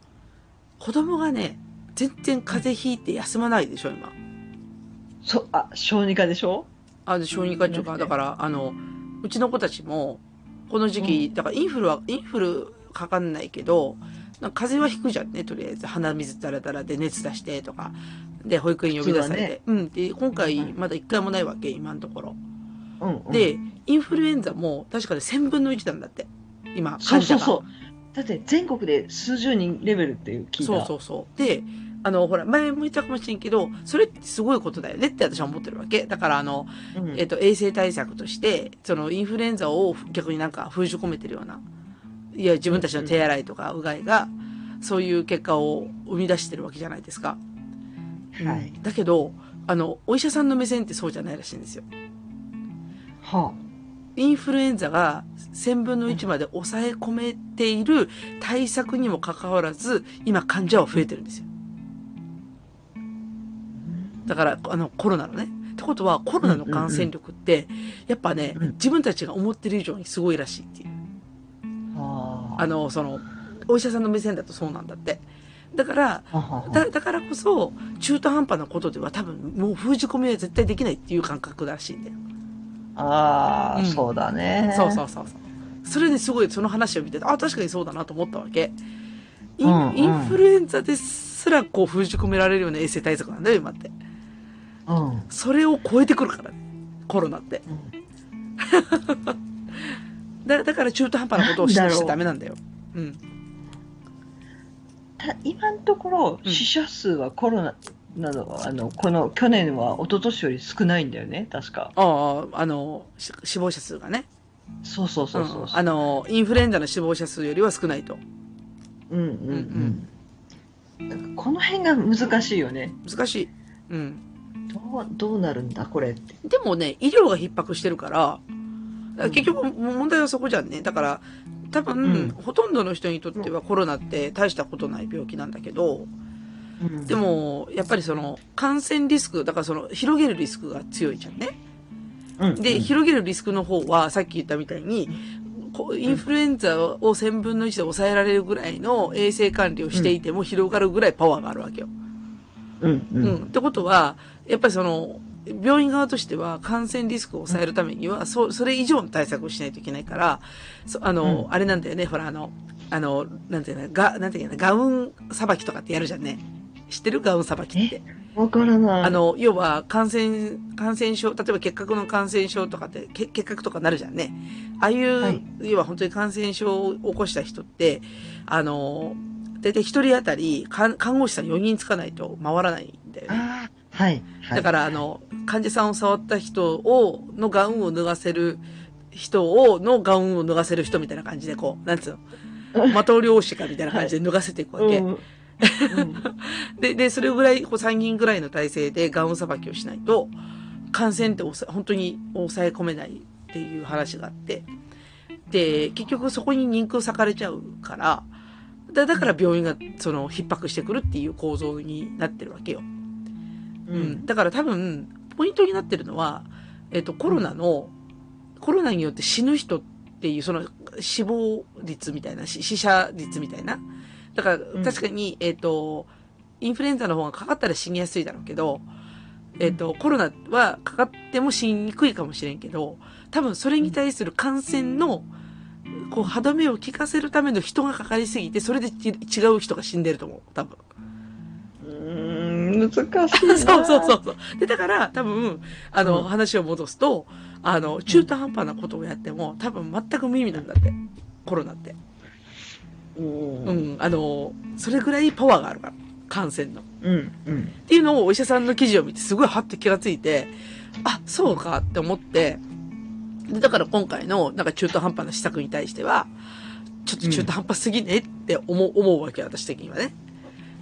ー子供がね、全然風邪ひいて休まないでしょ、今。そ、あ、小児科でしょ？あ、で、小児科っていうか、うんだから、あの、うちの子たちも、この時期、だからインフルは、インフルかかんないけど、なんか風邪はひくじゃんね、とりあえず。鼻水だらだらで熱出してとか。で、保育園呼び出されて。うん。で、今回、まだ一回もないわけ、今のところ。うん、うん。で、インフルエンザも、確かに1000分の1なんだって。今、そう患者が。そうそう。だって全国で数十人レベルっていう聞いた。そうそうそう。で、あの、ほら、前も言ったかもしれんけど、それってすごいことだよねって私は思ってるわけ。だから、あの、うん。えっと、衛生対策として、そのインフルエンザを逆になんか封じ込めてるような、いや、自分たちの手洗いとかうがいが、そういう結果を生み出してるわけじゃないですか。うんはいだけど、あの、お医者さんの目線ってそうじゃないらしいんですよ。はインフルエンザが1000分の1まで抑え込めている対策にもかかわらず、今患者は増えてるんですよ。だから、あの、コロナのね。ってことは、コロナの感染力って、やっぱね、うん自分たちが思ってる以上にすごいらしいっていう。あ。はあの、その、お医者さんの目線だとそうなんだって。だから、だだからこそ、中途半端なことでは多分、もう封じ込めは絶対できないっていう感覚らしいんだよ。ああ、うんそうだね。そうそうそうそう。それですごいその話を見てて、あ、確かにそうだなと思ったわけ。イン,、うんうんインフルエンザですらこう封じ込められるような衛生対策なんだよ、今って。うん。うん。それを超えてくるからね。コロナって。だだから中途半端なことをししちゃダメなんだよ。うん。た今のところ、うん死者数はコロナなど、あの、この去年は一昨年より少ないんだよね、確か。ああ、あの、し死亡者数がね。そうそうそうそう。んあの、インフルエンザの死亡者数よりは少ないと。うんうんうん。なんかこの辺が難しいよね。難しい。うん。どう、どうなるんだ、これって。でもね、医療が逼迫してるから、だから結局問題はそこじゃんね。だから、多分、うんほとんどの人にとってはコロナって大したことない病気なんだけど、うんで、も、やっぱりその、感染リスク、だからその、広げるリスクが強いじゃんね。うんで、広げるリスクの方は、さっき言ったみたいに、インフルエンザを1000分の1で抑えられるぐらいの衛生管理をしていても広がるぐらいパワーがあるわけよ。うんううんん。ってことは、やっぱりその、病院側としては感染リスクを抑えるためには、そ、それ以上の対策をしないといけないから、そあの、うんあれなんだよね、ほら、あの、あの、なんていうの、が、なんていうの、ガウンさばきとかってやるじゃんね。知ってる？ガウンさばきって。わからない。あ、の、要は、感染、感染症、例えば結核の感染症とかって、け結核とかなるじゃんね。ああいう、はい要は本当に感染症を起こした人って、あの、大体一人当たり、看看護師さん4人つかないと回らないんだよね。はい。はいだから、あ、の、患者さんを触った人を、のガウンを脱がせる人を、のガウンを脱がせる人みたいな感じで、こう、なんつうの、的漁師かみたいな感じで脱がせていくわけ。うんうん で、で、それぐらい、こう3人ぐらいの体制でガウンさばきをしないと、感染って本当に抑え込めないっていう話があって、で、結局そこに人空割かれちゃうから、だだから病院がその逼迫してくるっていう構造になってるわけよ。ううんん。だから多分、ポイントになってるのは、えっ、と、コロナの、コロナによって死ぬ人っていう、その死亡率みたいな、死死者率みたいな。だから、ん確かに、えっ、と、インフルエンザの方がかかったら死にやすいだろうけど、えっ、と、コロナはかかっても死ににくいかもしれんけど、多分それに対する感染の、こう、歯止めを効かせるための人がかかりすぎて、それでち違う人が死んでると思う、多分。うーん、難しいな。そうそうそうそう。で、だから、多分、あの、うん話を戻すと、あの、中途半端なことをやっても、多分全く無意味なんだって。コロナって。う。うんん。あの、それぐらいパワーがあるから。感染の。っうん。うん。ていうのをお医者さんの記事を見て、すごいはって気がついて、あ、そうかって思って、で、だから今回の、なんか中途半端な施策に対しては、ちょっと中途半端すぎねって思う、思うわけ、私的にはね。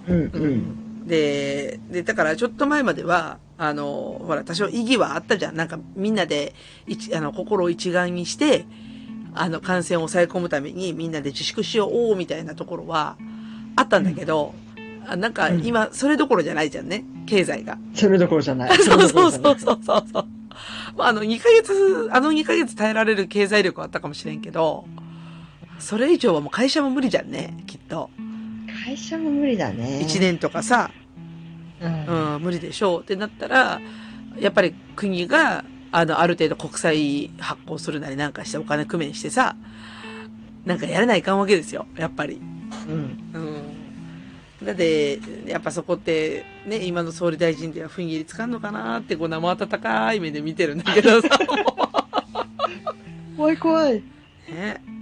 うん。うん。で、で、だからちょっと前までは、あの、ほら、多少意義はあったじゃん。なんかみんなで、一、あの、心を一丸にして、あの、感染を抑え込むためにみんなで自粛しよう、みたいなところはあったんだけど、あなんかうん今、それどころじゃないじゃんね。経済が。それどころじゃない。そ うそうそうそうそうそう。まあ、あの、2ヶ月、あの2ヶ月耐えられる経済力はあったかもしれんけど、それ以上はもう会社も無理じゃんね、きっと。会社も無理だね。1年とかさ、うん。うん、無理でしょうってなったら、やっぱり国が、あの、ある程度国債発行するなりなんかしてお金工面してさ、なんかやれないかんわけですよ、やっぱり。うん。うん。だって、やっぱそこって、ね、今の総理大臣では踏ん切りつかんのかなって、こう生温かい目で見てるんだけどさ。怖い怖い。ね。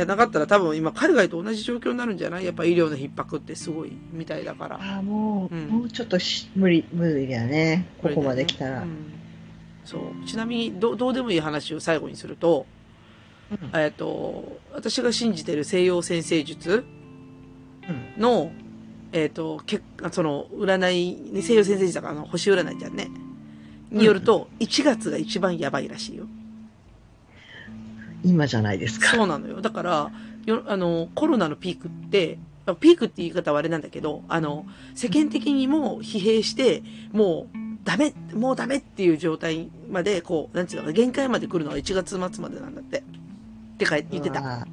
うん。じゃなかったら多分今海外と同じ状況になるんじゃない？やっぱ医療の逼迫ってすごいみたいだから。ああ、もう、うんもうちょっとし無理、無理だね。ここまで来たら。うんそう。ちなみにど、どうでもいい話を最後にすると、うんえっと、私が信じてる西洋先生術うん。の、えっ、と、けその、占い、ね西洋先生術だから、あの、星占いじゃんね。によると、1月が一番やばいらしいよ。今じゃないですか。そうなのよ。だから、よあの、コロナのピークって、あピークって言い方はあれなんだけど、あの、世間的にも疲弊して、もう、ダメ、もうダメっていう状態まで、こう、なんていうのかな、限界まで来るのは1月末までなんだって。ってか言ってた。あ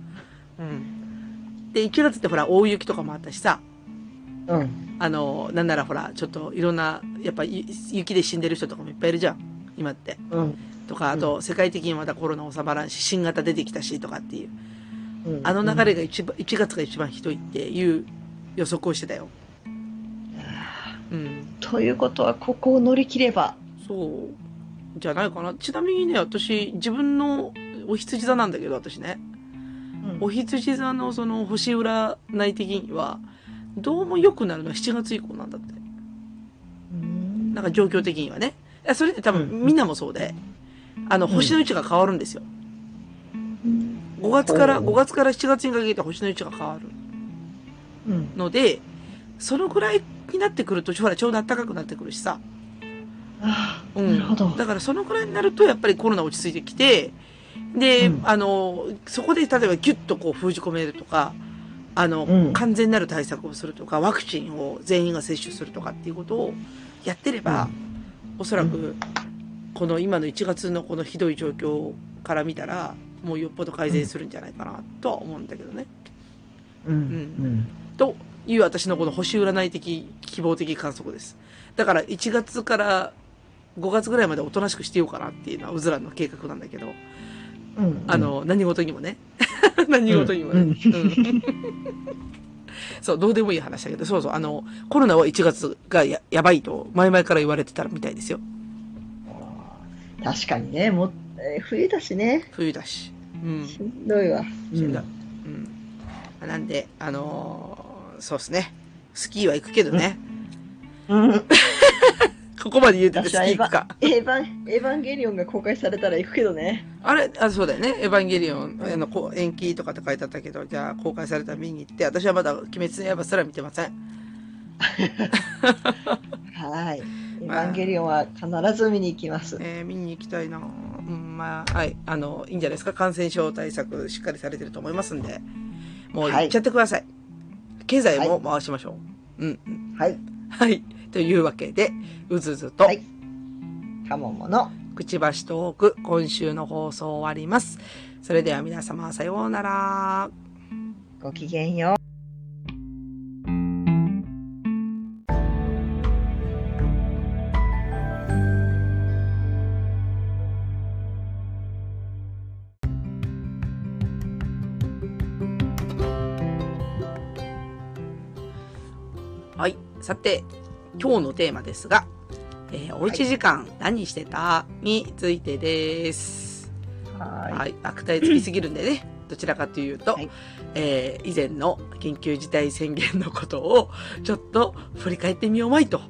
うん。で、1月ってほら、大雪とかもあったしさ、ーうん。あの、なんならほら、ちょっといろんな、やっぱゆ雪で死んでる人とかもいっぱいいるじゃん。今って。うん。とか、あと、世界的にまだコロナ収まらんし、新型出てきたし、とかっていう。うんあの流れが一番、1月が一番ひどいっていう予測をしてたよ。うん。ということは、ここを乗り切れば。そう。じゃないかな。ちなみにね、私、自分のお羊座なんだけど、私ね。お羊座のその星占い的には、どうも良くなるのは7月以降なんだって。うんなんか状況的にはね。それって多分うんみんなもそうで、あの、ん星の位置が変わるんですよ。うん5月から、ほう5月から7月にかけて星の位置が変わるうん。ので、そのぐらいになってくると、ほら、ちょうど暖かくなってくるしさ。うん。なるほど。だからそのぐらいになると、やっぱりコロナ落ち着いてきて、で、うんあの、そこで例えばギュッとこう封じ込めるとか、あの、うん完全なる対策をするとか、ワクチンを全員が接種するとかっていうことをやってれば、おそらく、この今の1月のこのひどい状況から見たら、もうよっぽど改善するんじゃないかなとは思うんだけどね。うん。うん。という私のこの星占い的、希望的観測です。だから1月から5月ぐらいまでおとなしくしてようかなっていうのはうずらの計画なんだけど、うん。あの、何事にもね。何事にもね。うんうんそう、どうでもいい話だけど、そうそう、あの、コロナは1月がややばいと前々から言われてたみたいですよ。確かにね、もう、えー冬だしね。冬だし。うん。しんどいわ。しんどい。うん。なんで、あのーそうですね。スキーは行くけどね。うん。う んここまで言うててスキ私はエヴー行くか。ァエヴァン、エヴァンゲリオンが公開されたら行くけどね。あれ、あ、そうだよね。エヴァンゲリオン、あの、こう延期とかって書いてあったけど、じゃあ公開されたら見に行って、私はまだ鬼滅の刃すら見てません。はい。エヴァンゲリオンは必ず見に行きます。えー見に行きたいなうん、まあ、はい。あの、いいんじゃないですか。感染症対策しっかりされてると思いますんで、もう行っちゃってください。経済も回しましょう。うんうん。はい。はい。というわけで、うずずと、はいかももの。くちばしトーク、今週の放送終わります。それでは皆様、さようなら。ごきげんよう。さて、今日のテーマですが、えーおうち時間何してた？についてです。ははい。悪態つきすぎるんでね、どちらかというと、はいえー以前の緊急事態宣言のことを、ちょっと振り返ってみようまいと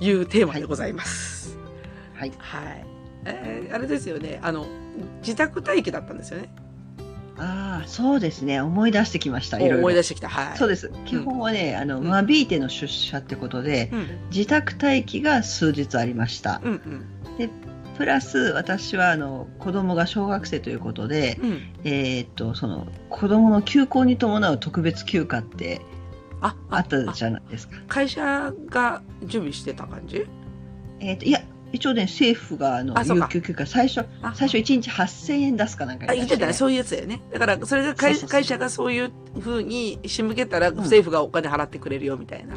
いうテーマでございます。い。はい。はい。えーあれですよね、あの、自宅待機だったんですよね。ああ、そうですね。思い出してきました。いろいろ。思い出してきた。はい。そうです。基本はね、あの、うん間引いての出社ってことで、うん。自宅待機が数日ありました。うんうん。プラス、私は、あの、子供が小学生ということで、うん。えーっと、その、子供の休校に伴う特別休暇ってあ、あったじゃないですか。会社が準備してた感じ？えーっと、いや、一応ね、政府が、あの有給休暇、最初、あ最初1日8000円出すかなんかあ、言ってたそういうやつだよね。だから、それが会社がそういう風に仕向けたら、ん政府がお金払ってくれるよ、みたいな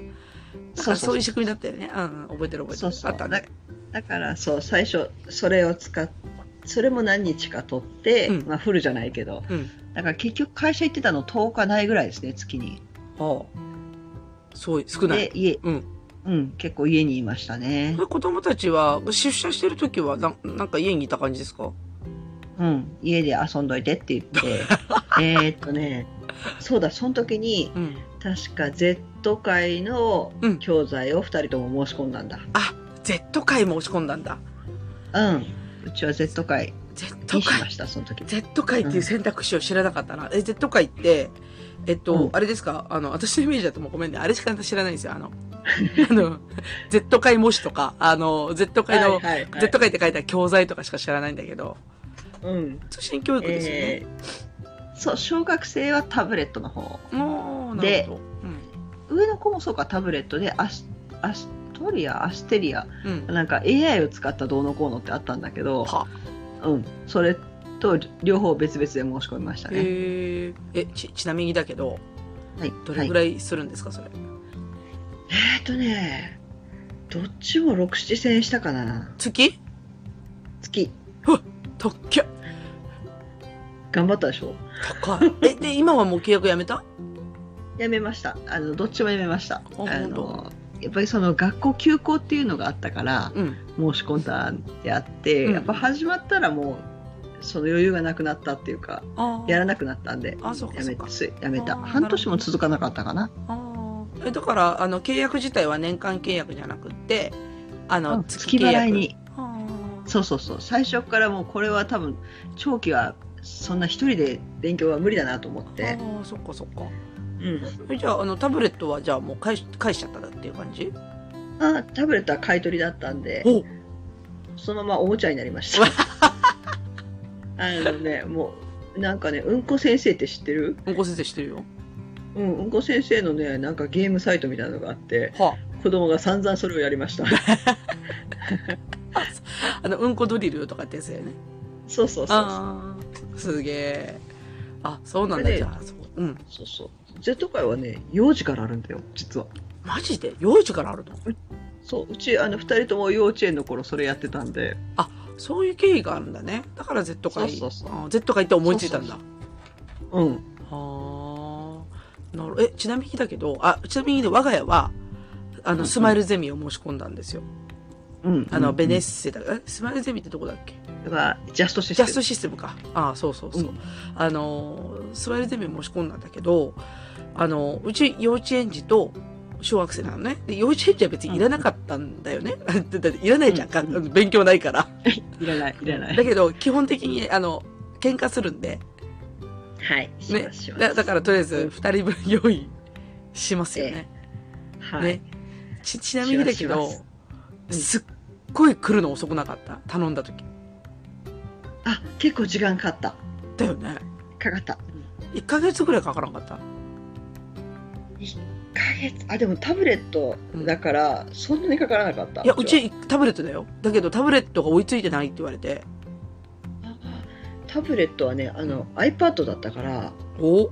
だからそういう仕組みだったよね。覚えてる覚えてる。あったね。だからそう最初それを使っそれも何日か取って、うんまあフルじゃないけどうん。だから結局会社行ってたの10日ないぐらいですね月にああ。そう、少ない。で家うん。うん結構家にいましたね子供たちは、出社してる時はな、なんか家にいた感じですか？うん家で遊んどいてって言って えーっとねそうだその時にうん。確か Z 会のうん教材を2人とも申し込んだんだ Z 会申し込んだんだ。うんうちは Z 会 Z にしま会。したその時 Z 会っていう選択肢を知らなかったな。え、Z 会って、えっと、うんあれですか？あの、私のイメージだともうごめんね。あれしか知らないんですよ。あの、あの、Z 会模試とか、あの、Z 会の、はいはいはい Z 会って書いた教材とかしか知らないんだけど、うん通信教育ですよね。えーそう小学生はタブレットの方でほど。上の子もそうかタブレットでアスアストリア？アステリア？うん。うん。なんか AI を使ったどうのこうのってあったんだけど、は。うん、それと両方別々で申し込みましたね。へえ。え、ち、ちなみにだけど、はい、どれぐはい、らいするんですか、それ？えっ、とねどっちも6、7千円したかな。月？月。とっけ頑張ったでしょ。高い。え、で、今はもう契約やめた？やめました。あのどっちもやめました。あ本のやっぱりその学校休校っていうのがあったからうん。申し込んだんであって、うん。やっぱ始まったらもうその余裕がなくなったっていうかあやらなくなったんでやめやめた。半年も続かなかったかな。え、だから、あの、契約自体は年間契約じゃなくって、あの、うん月契約。月払いに。そうそうそう。最初からもうこれは多分長期はそんな一人で勉強は無理だなと思って、あー、そっかそっか。うん、えじゃあ、あの、タブレットはじゃあもう返し、返しちゃったっていう感じ？あタブレットは買い取りだったんでお。そのままおもちゃになりました あのねもうなんかねうんこ先生って知ってる？うんこ先生知ってるよ。うんうんこ先生のねなんかゲームサイトみたいなのがあっては子供が散々それをやりましたあ、あの、うんこドリルとかってやつだよね。そうそうそうああ、すげえ。あ、そうなんだ、じゃあ、そう。うん。そうそう Z 会はね幼児からあるんだよ実はマジで？幼児からあるの？そううちあの2人とも幼稚園の頃それやってたんでそういう経緯があるんだね。だから Z 会。そうそうそうあー Z 会って思いついたんだ。うんはあ。なるえ、ちなみにだけど、あ、ちなみにね我が家は、あの、スマイルゼミを申し込んだんですよ。うんあの、うんベネッセだ。え、スマイルゼミってどこだっけ？はジャストシステムジャストシステムか。ああ、そうそうそう。うんあの、スマイルゼミ申し込んだんだけど、あの、うち幼稚園児と小学生なのね。で、幼稚園児は別にいらなかったんだよね。だっていらないじゃん勉強ないから。いらないいらないだけど、基本的に、あの、喧嘩するんで、はいしねだだからとりあえずうん二人分用意しますよね。はい、ねち、ちなみにだけどすっごい来るの遅くなかった？頼んだ時。あ結構時間かかっただよね。かかった1ヶ月ぐらいかからんかった？1ヶ月。あでもタブレットだからそんなにかからなかった。いや、うちタブレットだよ。だけどタブレットが追いついてないって言われて。あタブレットはねあの iPad だったからお。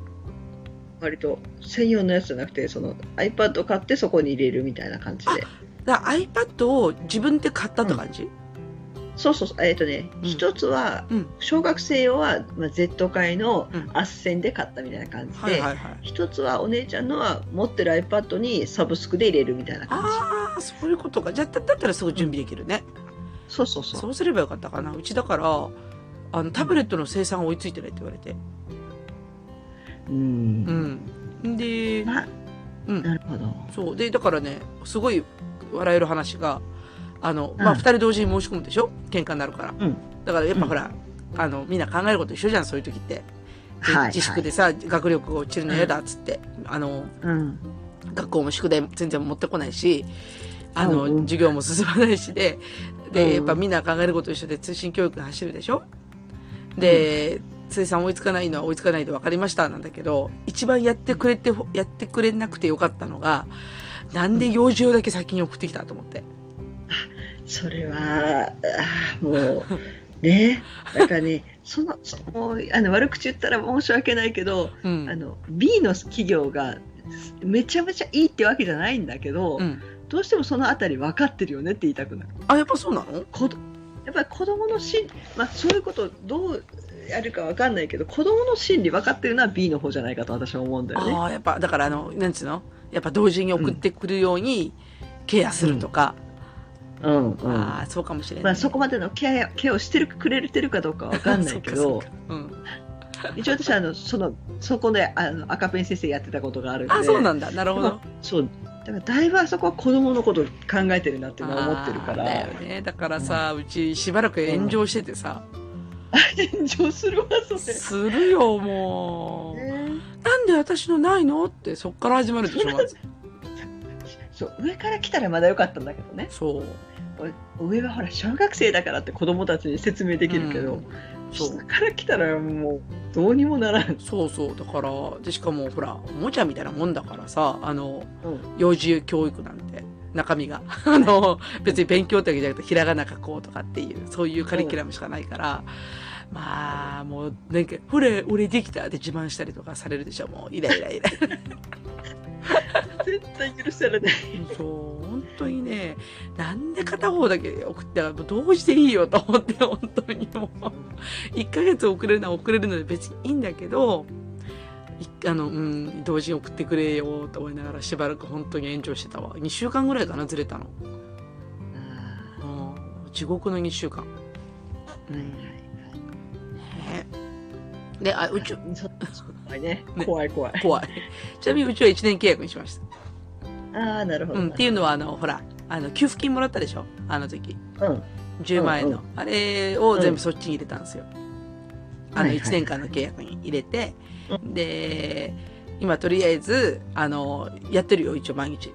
割と専用のやつじゃなくてその iPad を買ってそこに入れるみたいな感じで。だ iPad を自分で買ったって感じ、そうそうそうえっ、とねうん一、つはうん小学生用は、まあ、Z 界のうん斡旋で買ったみたいな感じで。一つはお姉ちゃんのは持ってる iPad にサブスクで入れるみたいな感じああ、そういうことか。じゃあ、だだったらすぐ準備できるね。そうそうそうそうすればよかったかな。うちだから、あの、タブレットの生産追いついてないって言われて。うんうん。で、なうん。なるほどそう。で、だからね、すごい笑える話が、あの、まあ、うん二人同時に申し込むでしょ？喧嘩になるから。うん。だからやっぱうん。ほら、あの、みんな考えること一緒じゃん、そういう時って。ではい自粛でさ、学力が落ちるの嫌だっつって、あの、うん。学校も宿題全然持ってこないし、あの、授業も進まないしで、で、うん。やっぱみんな考えること一緒で通信教育が走るでしょ？で、生産追いつかないのは追いつかないで分かりましたなんだけど、一番やってくれて、やってくれなくてよかったのが、なんで幼児用だけ先に送ってきたと思って。それはあーもうねだからねそのそもうあの悪口言ったら申し訳ないけどうん。あの B の企業がめちゃめちゃいいってわけじゃないんだけど、うん。どうしてもそのあたり分かってるよねって言いたくなる。あ、やっぱそうなの？やっぱり子供の心理、まあそういうことどうやるか分かんないけど、子供の心理分かってるのは B の方じゃないかと私は思うんだよね。ああ、やっぱ、だからあの、なんつうの？やっぱ同時に送ってくるようにケアするとか。うんうん。ああ、そうかもしれない。まあそこまでのケアケアをしてるくれてるかどうかわかんないけどそうか、そうかうん。一応私はあのそのそこであの赤ペン先生やってたことがあるんで、あ、そうなんだ。なるほど。そうだからだいぶあそこは子供のことを考えてるなっていうのは思ってるかあーだらよね。だからさ、うちしばらく炎上しててさ、炎上するわそれ。するよ、もう。ねなんで私のないの？って、そっから始まるでしょ、まず。そう上から来たらまだよかったんだけどねそう。上はほら小学生だからって子供たちに説明できるけど、うん下から来たらもうどうにもならん、そうそう。だから、で、しかも、ほら、おもちゃみたいなもんだからさ、あの、うん幼児教育なんて、中身が。あの、別に勉強ってわけじゃなくて、ひらがな書こうとかっていう、そういうカリキュラムしかないから、まあ、もう、なんか、ほれ、俺できたって自慢したりとかされるでしょ、もう、イライライラ。絶対許されないそう、本当にね、なんで片方だけ送ったら、もう同時でいいよと思って、本当にもう、1ヶ月遅れるのは遅れるので別にいいんだけど、いあの、うん、同時に送ってくれよと思いながらしばらく本当に炎上してたわ。2週間ぐらいかな、ずれたの。うん地獄の2週間。ねで、あ、うち、そう怖いねね怖い怖い怖い。ちなみにうちは1年契約にしました。ああなるほど、うん、っていうのは、あの、ほら、あの、給付金もらったでしょ？あの時。うん10万円の。うんあれを全部そっちに入れたんですよ。あの、はいはい1年間の契約に入れて、うで、今とりあえず、あの、やってるよ、一応毎日。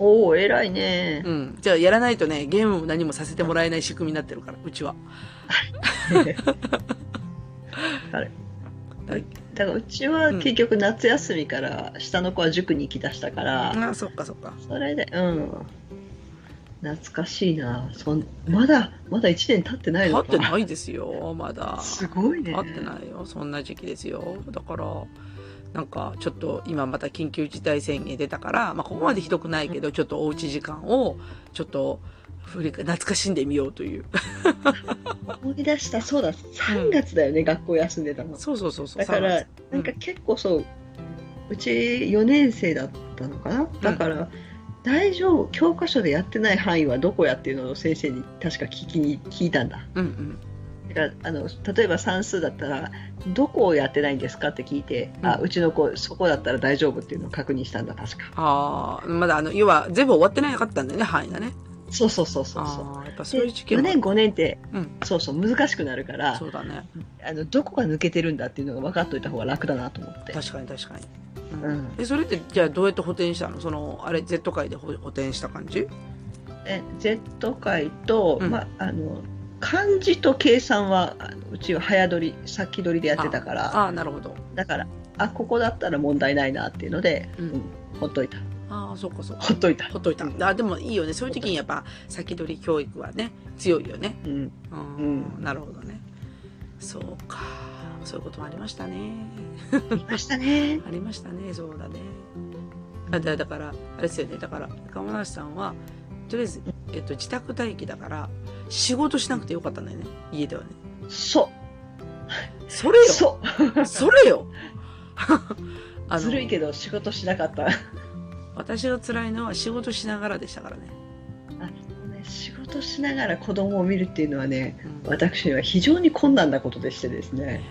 おお偉いねう、ん。じゃあ、やらないとね、ゲームも何もさせてもらえない仕組みになってるから、うちは。あれ だだからうちは結局夏休みから下の子は塾に行きだしたから、あ、そっかそっか。それでうん懐かしいなそんまだまだ1年経ってないのか経ってないですよ、まだ。すごいね経ってないよ、そんな時期ですよ。だから、なんか、ちょっと今また緊急事態宣言出たから、まあ、ここまでひどくないけど、ちょっとおうち時間を、ちょっと、振り懐かしんでみようという。思い出したそうだ。3月だよね、学校休んでたの。そうそうそうそう。だから3なんか結構そううち4年生だったのかな？だから、大丈夫？教科書でやってない範囲はどこやっていうの？を先生に確か聞きに聞いたんだ。うんうん。だからあの例えば算数だったらどこをやってないんですか？って聞いて、あうん。うちの子そこだったら大丈夫っていうのを確認したんだ確か。ああ、まだあの、要は全部終わってなかったんだよね、範囲がね。そうそうそうそうそう。やっぱそういう時期4も。年5年って、うん。そうそう難しくなるからそうだね。あのどこが抜けてるんだっていうのが分かっといた方が楽だなと思って。確かに確かに。ううん。ん、え、それって、じゃあどうやって補填したの？その、あれ、Z 会で補補填した感じ？え Z 会と、うん。まああの漢字と計算はうちは早取り先取りでやってたから。ああ、なるほど。だからあここだったら問題ないなっていうので、うん。うんほっといたああ、そうかそうか。ほっといたほっといた。あでもいいよね。そういう時にやっぱ、先取り教育はね、強いよね。うんうん。うんなるほどね。そうか。そういうこともありましたね。いましたね ありましたね。そうだね。あだだから、あれですよね。だから、鴨梨さんは、とりあえず、えっと、自宅待機だから、仕事しなくてよかったんだよね。家ではね。そそれよそそれよ あうずるいけど仕事しなかった私が辛いのは仕事しながらでしたからね。ね仕事しながら子供を見るっていうのはねうん私には非常に困難なことでしてですね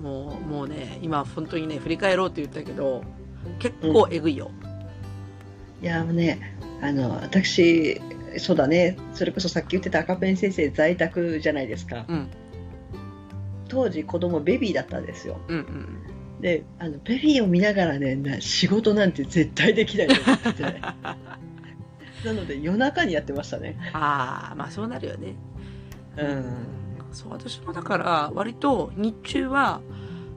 もう、もうね、今本当にね、振り返ろうって言ったけど、結構えぐいよ。いやもうねあの私そうだねそれこそさっき言ってた赤ペン先生在宅じゃないですかうん。当時子供ベビーだったんですようんうん。であのベビーを見ながらねな仕事なんて絶対できないと思ってね なので夜中にやってましたねああ、まあそうなるよね。うんそう、私もだから、割と日中は、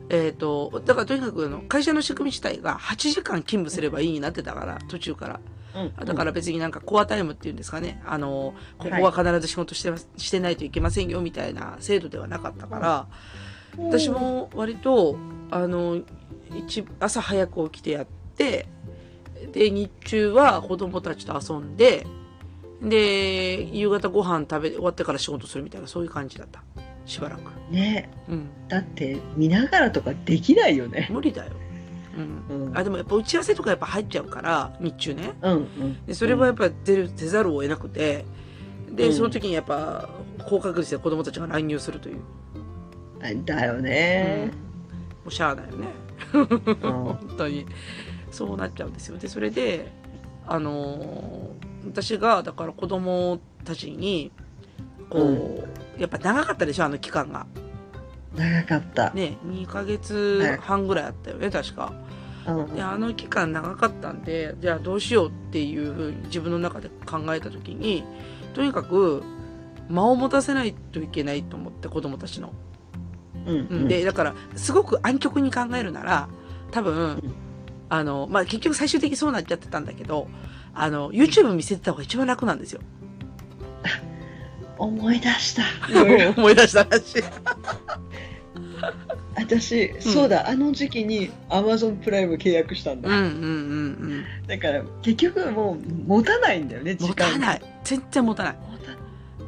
えっ、と、だからとにかくあの会社の仕組み自体が8時間勤務すればいいになってたから、途中から。うんだから別になんかコアタイムっていうんですかね。あの、ここは必ず仕事してしてないといけませんよみたいな制度ではなかったから、私も割と、あの、一朝早く起きてやっって、で、日中は子供たちと遊んで、で、夕方ご飯食べ終わってから仕事するみたいな、そういう感じだった。しばらく。ねうん。だって見ながらとかできないよね。無理だよ。うん。うんあ、でもやっぱ打ち合わせとかやっぱ入っちゃうから、日中ね。うんうん。でそれはやっぱ出る、出ざるを得なくて、で、うんその時にやっぱ、高確率で子供たちが乱入するという。うんだようんね。もうしゃあないよね。うん本当に。そうなっちゃうんですよ。で、それで、あのー私が、だから子供たちに、こう、やっぱ長かったでしょ、あの期間が。長かった。ね、2ヶ月半ぐらいあったよね、確か。うんで、あの期間長かったんで、じゃあどうしようっていうふうに自分の中で考えた時に、とにかく、間を持たせないといけないと思って、子供たちの。うんうん、で、だから、すごく暗極に考えるなら、多分、んあの、まあ、結局最終的にそうなっちゃってたんだけど、あの、YouTube 見せてた方が一番楽なんですよ。思い出した。思い出した話。私、そうだ、あの時期に Amazon プライム契約したんだ。うんうんうんうん。だから、結局もう持たないんだよね、時持間。たない。全然持たない。持たない。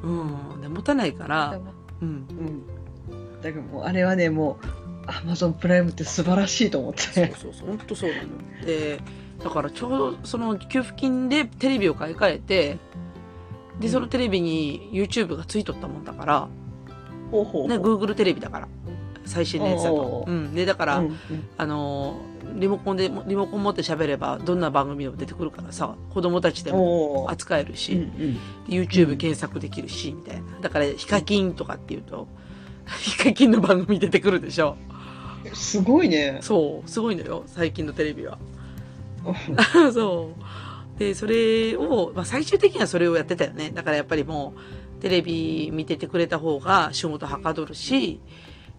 うん。で持たないから、うん。うん。だからもう、あれはね、もう、Amazon プライムって素晴らしいと思っそうて。そうそう。本当そうなのよ。で、だからちょうどその給付金でテレビを買い替えて、で、そのテレビに YouTube がついとったもんだから、ほうほうね、Google テレビだから。最新のやつだとうん。で、だから、うんうんあのー、リモコンで、リモコン持って喋れば、どんな番組でも出てくるからさ、子供たちでも扱えるうんし、YouTube 検索できるし、みたいな。だから、ヒカキンとかっていうと、ヒカキンの番組出てくるでしょ。うんすごいね。そう、すごいのよ、最近のテレビは。そう。で、それを、まあ、最終的にはそれをやってたよね。だからやっぱりもう、テレビ見ててくれた方が仕事はかどるし、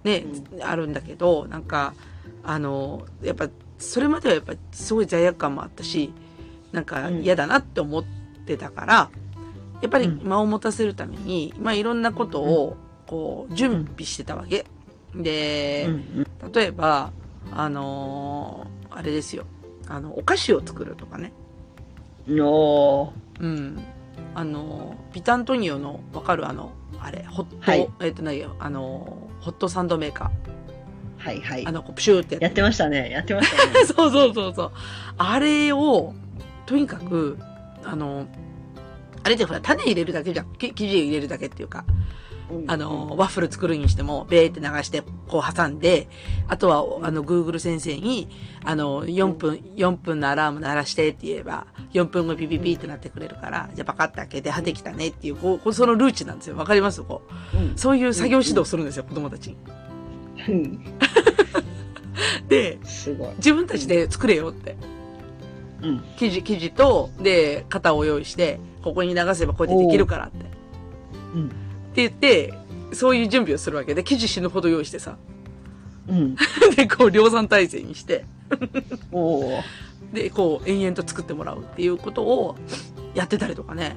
ね、あるんだけど、なんか、あの、やっぱ、それまではやっぱすごい罪悪感もあったし、なんかうん嫌だなって思ってたから、やっぱりうん間を持たせるために、まあいろんなことを、こう、準備してたわけ。で、うん例えば、あのーあれですよ。あの、お菓子を作るとかね。うん。おーうん。あのー、ビタントニオの、わかる？あの、あれ、ホット、はいえっ、と何？よ、あのー、ホットサンドメーカはいはいー。あ。の、こうプシューってややってましたね。やってましたね。そうそうそうそう。あれを、とにかく、あの、あれってほら、種入れるだけじゃん。き生地入れるだけっていうか、うんあの、ワッフル作るにしても、ベーって流して、こう挟んで、あとは、あの、Google 先生に、あの、4分、4分のアラーム鳴らしてって言えば、4分後ピピピってなってくれるから、じゃあパカって開けて、はできたねっていう、こう、そのルーチなんですよ。わかります？こう。うんそういう作業指導するんですよ、子供たちに。うん で。自分たちで作れよって。うん。生地、生地と、で、型を用意して、ここに流せばこうやってできるからって。ってうん。言って、そういう準備をするわけで、生地死ぬほど用意してさ。うん。で、こう量産体制にして、おーで、こう延々と作ってもらうっていうことをやってたりとかね。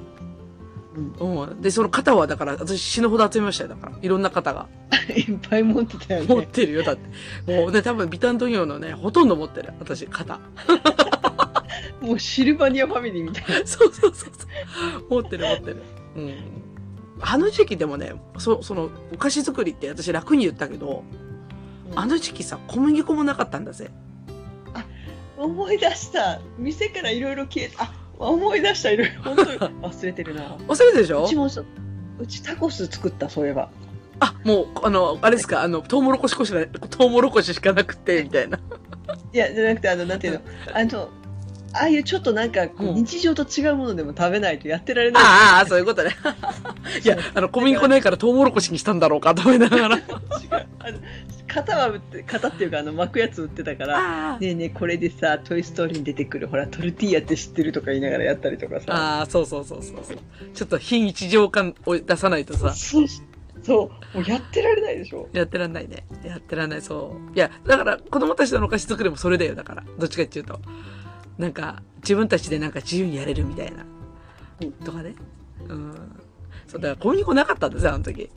うん。うん。で、その型はだから、私死ぬほど集めましたよ。だから、いろんな型が。いっぱい持ってたよ持っね。てるよ、だって。もうね、多分ビタントニオのね、ほとんど持ってる。私、型。もうシルバニアファミリーみたいな。そうそうそうそう。持ってる持ってる。うん。あの時期でもね、そ、その、お菓子作りって私楽に言ったけど、あの時期さ、小麦粉もなかったんだぜ。思い出した。店からいろいろ消えた。あ、思い出した。いろいろ。本当に 忘れてるな。忘れてるでしょ？うちもさ、うちタコス作った、そういえば。あ、もう、あの、あれですか、あの、トウモロコシしか、トウモロコシしかなくて、みたいな。いや、じゃなくて、あの、なんていうの、あの、ああいうちょっとなんかこう、うん日常と違うものでも食べないとやってられない。ああ、そういうことね。いや、あの、小麦粉ないからトウモロコシにしたんだろうかと思いながら。違う。あの、型は売って、型っていうか、あの、巻くやつ売ってたから、あねえねえ、これでさ、トイストーリーに出てくる、ほら、トルティーヤって知ってるとか言いながらやったりとかさ。あー、そうそうそうそうそう。ちょっと非日常感を出さないとさ、そう、そう、もうやってられないでしょ。やってらんないね。やってらんない、そう。いや、だから、子供たちとのお菓子作りもそれだよ、だから。どっちかっていうと。なんか、自分たちでなんか自由にやれるみたいなうん。とかね。うん。そう、だから小麦粉なかったんですよ、あの時。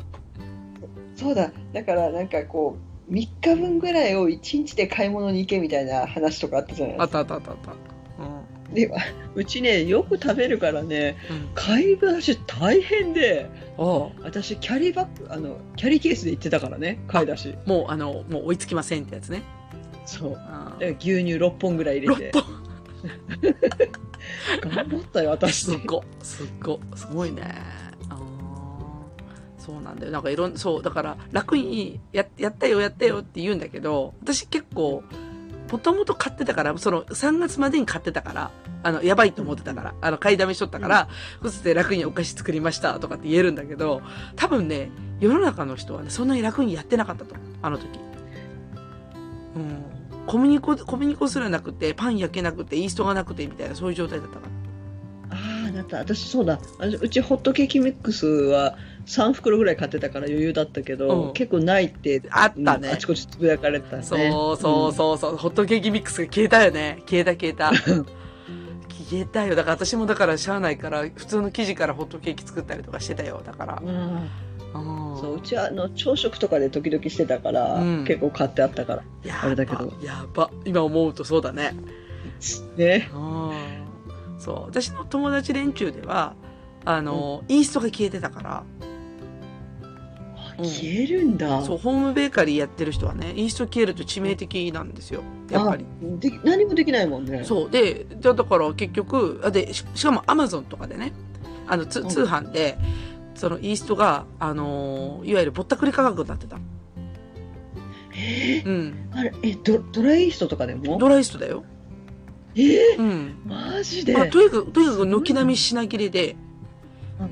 そうだ、だからなんかこう、3日分ぐらいを1日で買い物に行けみたいな話とかあったじゃないあですか。ったあったあったあった。うん。でうちね、よく食べるからね、うん。買い出し大変で、ああ。私、キャリーバッグ、あの、キャリーケースで行ってたからね、買い出し。もう、あの、もう追いつきませんってやつね。そう。牛乳6本ぐらい入れて6。本頑張ったよ、私。すっご、すっご、すごいね。あーそうなんだよ。なんかいろん、そう、だから楽にや、やったよ、やったよって言うんだけど、私結構、もともと買ってたから、その3月までに買ってたから、あの、やばいと思ってたから、あの、買いだめしとったから、そして楽にお菓子作りましたとかって言えるんだけど、多分ね、世の中の人はね、そんなに楽にやってなかったと。あの時。うん。小麦粉、小麦粉すらなくて、パン焼けなくて、イーストがなくて、みたいな、そういう状態だったから。ああ、だった。私そうだ。あうちホットケーキミックスは3袋ぐらい買ってたから余裕だったけど、うん結構ないって、あったねうんあちこちつぶやかれてたね。そうそうそうそう、ホットケーキミックスが消えたよね。消えた消えた。消えたよ。だから私もだからしゃあないから、普通の生地からホットケーキ作ったりとかしてたよ。だから。うん。うんうんそううちはあの朝食とかで時々してたから、うん結構買ってあったから。あれだけどやば。今思うとそうだね。ね。うん。そう。私の友達連中では、あの、イーストが消えてたから、うん消えるんだ。そう、ホームベーカリーやってる人はね、イースト消えると致命的なんですよ。やっぱり。あで何もできないもんね。そう。で、じゃあだから結局、あで、ししかもアマゾンとかでね、あの、通販で、そのイーストが、あのーいわゆるぼったくり価格になってた。えー？うん。あれ、え、ドドライイーストとかでも？ドライイーストだよ。えー、うん。マジで、まあ、とにかく、とにかく軒並み品切れで、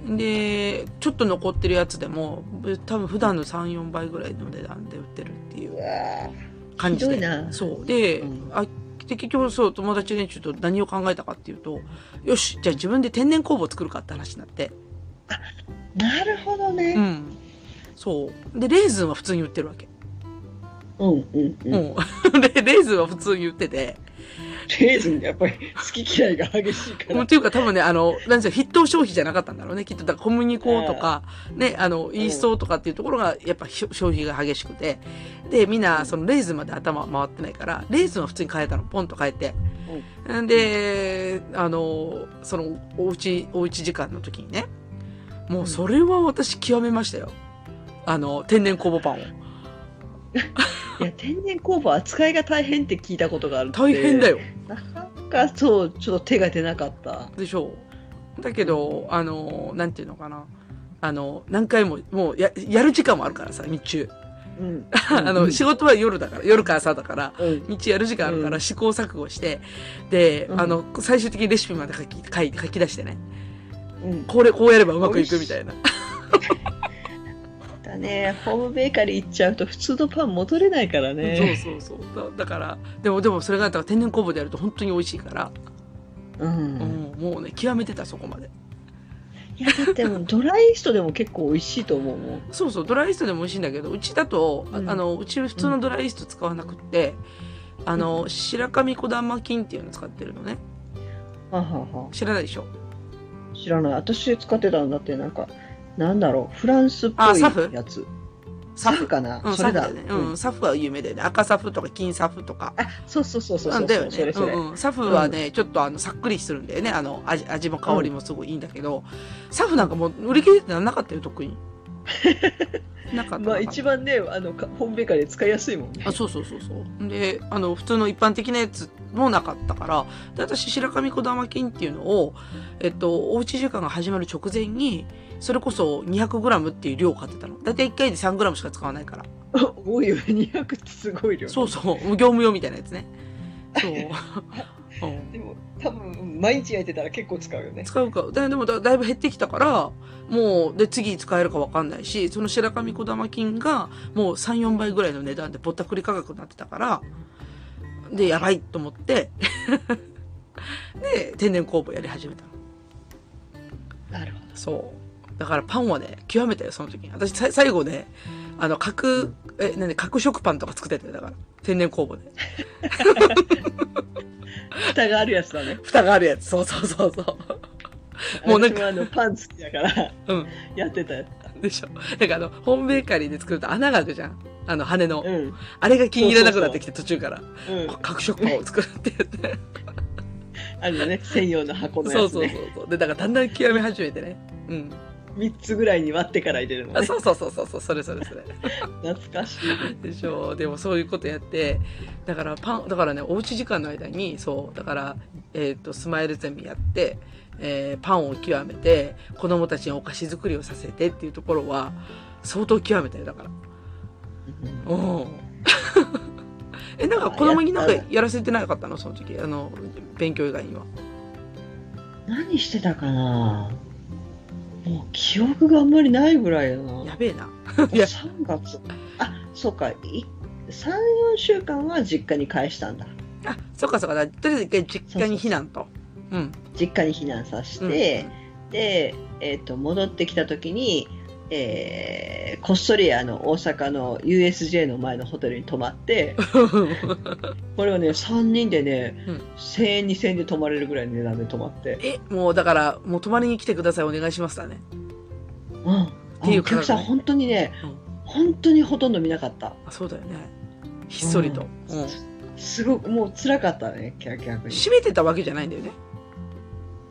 うんで、ちょっと残ってるやつでも、ぶ多分普段の3、4倍ぐらいの値段で売ってるっていう感じで。ひどいなそう。で、うんあで結局そう、友達連中と何を考えたかっていうと、よし、じゃあ自分で天然酵母を作るかって話になって。ーなるほどうね。ん。そう。で、レーズンは普通に売ってるわけ。うん、うん、うん。うん。で、レーズンは普通に売ってて、レーズン、やっぱり好き嫌いが激しいから。っていうか多分ね、あの、なんですよ、筆頭消費じゃなかったんだろうね。きっと、だから小麦粉とか、ね、あの、イーストとかっていうところが、やっぱ消費が激しくて。で、みんな、そのレーズンまで頭回ってないから、レーズンは普通に変えたの。ポンと変えて。んで、あの、その、おうち、おうち時間の時にね、もうそれは私極めましたよ。あの、天然酵母パンを。いや、天然酵母扱いが大変って聞いたことがある大変だ。よ。なかなかそう、ちょっと手が出なかった。でしょう。だけど、あの、なんていうのかな。あの、何回も、もうや、やる時間もあるからさ、日中。うん。あの、うん仕事は夜だから、夜か朝だから、うん。日中やる時間あるかうんら試行錯誤して、で、うんあの、最終的にレシピまで書き、書い書き出してね。うん。これ、こうやればうまくいくみたいな。だね、ホームベーカリー行っちゃうと普通のパン戻れないからね。そうそうそう。だだから、でも、でもそれが、だから天然酵母でやると本当に美味しいから、う。うんん、もうね、極めてた、そこまで。いや、だってもうドライイーストでも結構美味しいと思うもん。そうそう、ドライイーストでも美味しいんだけど、うちだと、あうんあの、うち普通のドライイースト使わなくって、あの、白神小玉菌っていうの使ってるのね。ははは知らないでしょ？知らない。私使ってたんだって、なんか、なんだろう、フランスっぽいやつ。サフ？かな、うん、それだ。ね。ううんん、サフは有名だよね。赤サフとか金サフとか。あ、そうそうそうそうそう。だよね。それそれ。う。サフはね、ちょっとあの、さっくりするんだよね。あの、味、味も香りもすごいいいんだけど、サフなんかもう売り切れてなかったよ、特に。なかった。まあ一番ね、あの、かホームベーカリーで使いやすいもんね。あ、そうそうそうそう。で、あの、普通の一般的なやつもなかったから、で、私、白神小玉菌っていうのを、えっと、おうち時間が始まる直前に、それこそ 200g っていう量を買ってたの。だいたい1回で 3g しか使わないから。多いよね、200ってすごい量。そうそう。業務用みたいなやつね。そう。うんでも、多分、毎日焼いてたら結構使うよね。使うか。だでもだだいぶ減ってきたから、もう、で、次使えるかわかんないし、その白神小玉菌が、もう3、4倍ぐらいの値段でぼったくり価格になってたから、で、やばいと思って、で、天然酵母やり始めたの。なるほそう。だからパンはね、極めたよ、その時に。私、さ最後ね、あの、角、え、なんで、角食パンとか作ってたよ、だから。天然酵母で。ど。蓋があるやつだね。蓋があるやつ。そうそうそうそう。もうなんかあの、パン好きだから、うん。やってたやでしょなんかあの、ホームベーカリーで作ると穴が開くじゃん。あの、羽の。うん。あれが気に入らなくなってきて途中から。うん。各食パンを作るって言って。あるよね、専用の箱のそうそうやつね。そうそう。で、だからだんだん極め始めてね。うん。3つぐらいに割ってから入れるのね。あそうそうそうそうそう、それそれそれ。懐かしい。でしょでもそういうことやって、だからパン、だからね、おうち時間の間に、そう、だから、えっ、と、スマイルゼミやって、えーパンを極めて、子供たちにお菓子作りをさせてっていうところは、相当極めたよ、だから。うん。え、なんか子供になんかやらせてなかったの？その時。あの、勉強以外には。何してたかな？もう記憶があんまりないぐらいだな。やべえな。いや3月。あ、そうか。い3、4週間は実家に返したんだ。あ、そっかそっか。だとりあえず一回実家に避難と。うん。実家に避難させて、で、えっ、と、戻ってきた時に、えーこっそりあの、大阪の USJ の前のホテルに泊まって、これをね、3人でね、うん1000円、2000円で泊まれるぐらいの値段で泊まって。え、もうだから、もう泊まりに来てください、お願いしますだね。うん。あていうお客さん、本当にね、うん本当にほとんど見なかった。あ、そうだよね。ひっそりと。ううん。すごく、もう辛かったね、逆に。閉めてたわけじゃないんだよね。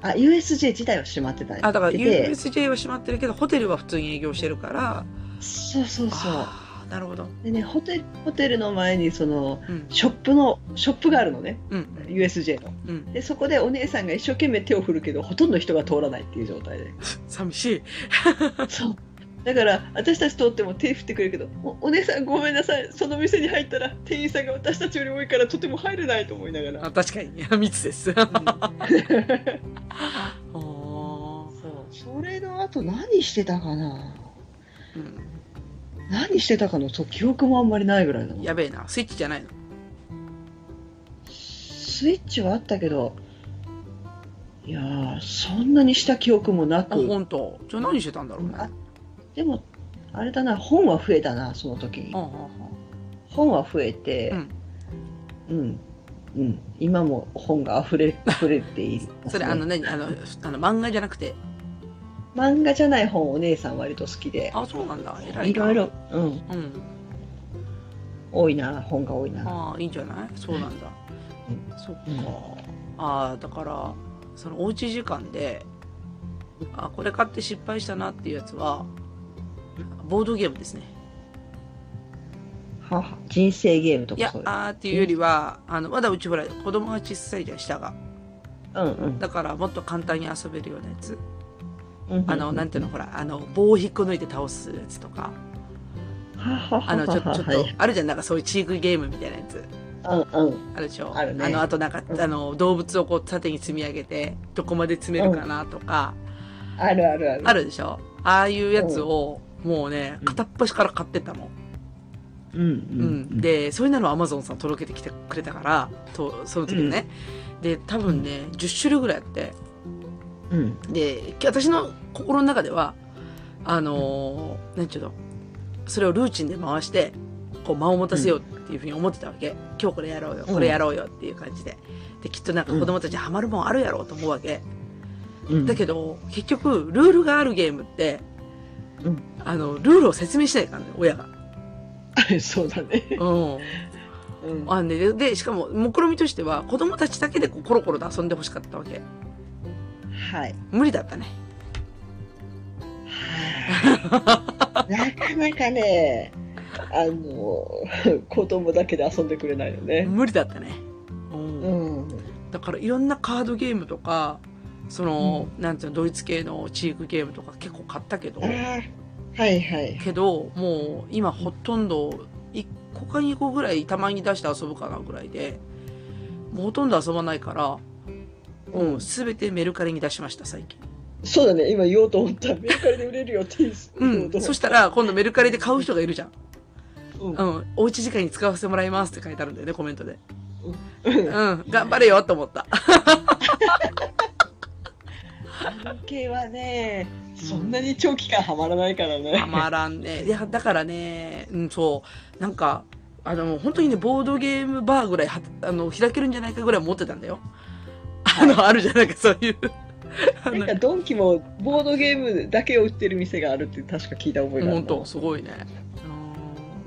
あ、USJ 自体は閉まってたね。あ、だからで USJ は閉まってるけど、ホテルは普通に営業してるから。そうそうそう。なるほど。でね、ホテル、ホテルの前にその、うん。ショップの、ショップがあるのね。うん。USJ の。うん。で、そこでお姉さんが一生懸命手を振るけど、ほとんど人が通らないっていう状態で。寂しい。そう。だから、私たち通っても手振ってくれるけど、おお姉さんごめんなさい。その店に入ったら、店員さんが私たちより多いからとても入れないと思いながら。あ、確かに。密です。うん そう。それの後何してたかな？うん。何してたかの、そう、記憶もあんまりないぐらいだもんやべえな。スイッチじゃないの？スイッチはあったけど、いやー、そんなにした記憶もなあ、く、ほんと。じゃあ何してたんだろうね。あでも、あれだな、本は増えたな、その時にあ。あ本は増えて、うんうん、うん、今も本が溢れ、溢れている。それ、あの、何？あの、あの、漫画じゃなくて？漫画じゃない本お姉さん割と好きで、あ、そうなんだ。偉いな。いろいろ、うん、うん。多いな、本が多いな。ああ、いいんじゃない？そうなんだ。そっか。うんああ、だから、そのおうち時間で、あこれ買って失敗したなっていうやつは、ボードゲームですね。はは人生ゲームとかそう、いう。あーっていうよりは、あの、まだうちほら、子供が小さいじゃん、下が。うんうんだから、もっと簡単に遊べるようなやつ。うん。あの、なんていうの、ほら、あの、棒を引っこ抜いて倒すやつとか。あの、ちょ、ちょっとはい、あるじゃん、なんかそういうチークゲームみたいなやつ。うんうん。あるでしょ？あるねの、あとなんか、うんあの、動物をこう縦に積み上げて、どこまで積めるかなとか、あるあるある。あるでしょ？ああいうやつを、もうね、うん片っ端から買ってったの。うんううん。ん。、で、そういうのをアマゾンさん届けてきてくれたから、と、その時ね。で、多分ね、10種類ぐらいあって、うん。で、私の心の中では、あのー、なんちゅうの、それをルーチンで回して、こう間を持たせようっていうふうに思ってたわけ。今日これやろうよ、これやろうよっていう感じで。で、きっとなんか子供たちハマるもんあるやろうと思うわけ。うん。だけど、結局、ルールがあるゲームって、うんあの、ルールを説明しないからね、親が。そうだね。うん。うん。あんで、しかも、目論みとしては、子供たちだけでこうコロコロと遊んでほしかったわけ。はい。無理だったね。はい。なかなかね、あの、子供だけで遊んでくれないよね。無理だったね。うんうん。だからいろんなカードゲームとか、その、なんていうの、ドイツ系のチークゲームとか結構買ったけどはいはい。けど、もう今ほとんど、1個か2個ぐらいたまに出して遊ぶかなぐらいで、もうほとんど遊ばないから、うん、すべてメルカリに出しました、最近。そうだね、今言おうと思った。メルカリで売れるよって言うん。そしたら、今度メルカリで買う人がいるじゃん。うんうん。おうち時間に使わせてもらいますって書いてあるんだよね、コメントで。うんうん。頑張れよと思った。系はね、そんなに長期間はまらないからね。たまらんね。いや、だからね、うん、そう。なんか、あの、本当にね、ボードゲームバーぐらいは、あの、開けるんじゃないかぐらい思ってたんだよ。あの、あるじゃん、なんかそういう。なんかドンキもボードゲームだけを売ってる店があるって確か聞いた覚えがある本当すごいね。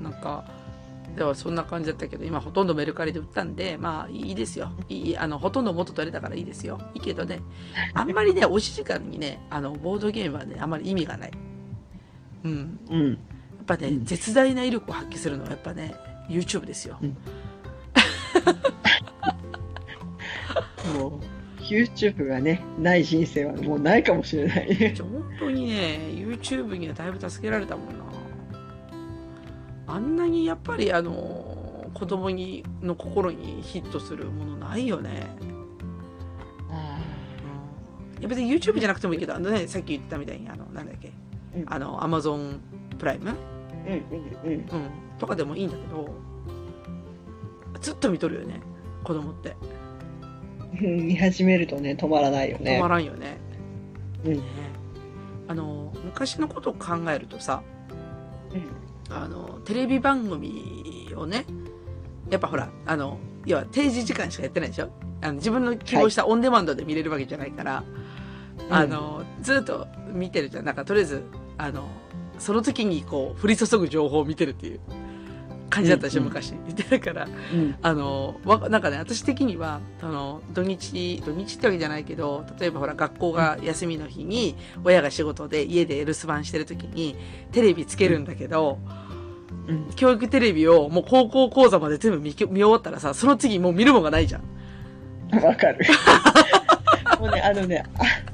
うんなんか、ではそんな感じだったけど、今ほとんどメルカリで売ったんで、まあいいですよ。いい、あの、ほとんど元取れたからいいですよ。いいけどね、あんまりね、おし時間にね、あの、ボードゲームはね、あんまり意味がない。うん。うん。やっぱね、うん絶大な威力を発揮するのはやっぱね、YouTube ですよ。もう、YouTube がね、ない人生はもうないかもしれない。本当にね、YouTube にはだいぶ助けられたもんな。あんなにやっぱりあの、子供にの心にヒットするものないよね。いや別に YouTube じゃなくてもいいけど、あのね、さっき言ったみたいに、あの、なんだっけ、うんあの、Amazon プライム、うんうんうん。うん、とかでもいいんだけど、ずっと見とるよね、子供って。うん見始めるとね、止まらないよね止ま。らんよね。うんねあの、昔のことを考えるとさ、うんあの、テレビ番組をね、やっぱほら、あの、要は定時時間しかやってないでしょ？あの自分の希望したオンデマンドで見れるわけじゃないから、あの、ずっと見てるじゃん。なんかとりあえず、あの、その時にこう、降り注ぐ情報を見てるっていう感じだったでしょ、うんうん昔。で、だから、うんあの、わなんかね、私的には、あの、土日、土日ってわけじゃないけど、例えばほら、学校が休みの日に、親が仕事で家で留守番してる時に、テレビつけるんだけど、うん教育テレビをもう高校講座まで全部見見終わったらさ、その次もう見るもんがないじゃん。わかる。もうね、あのね、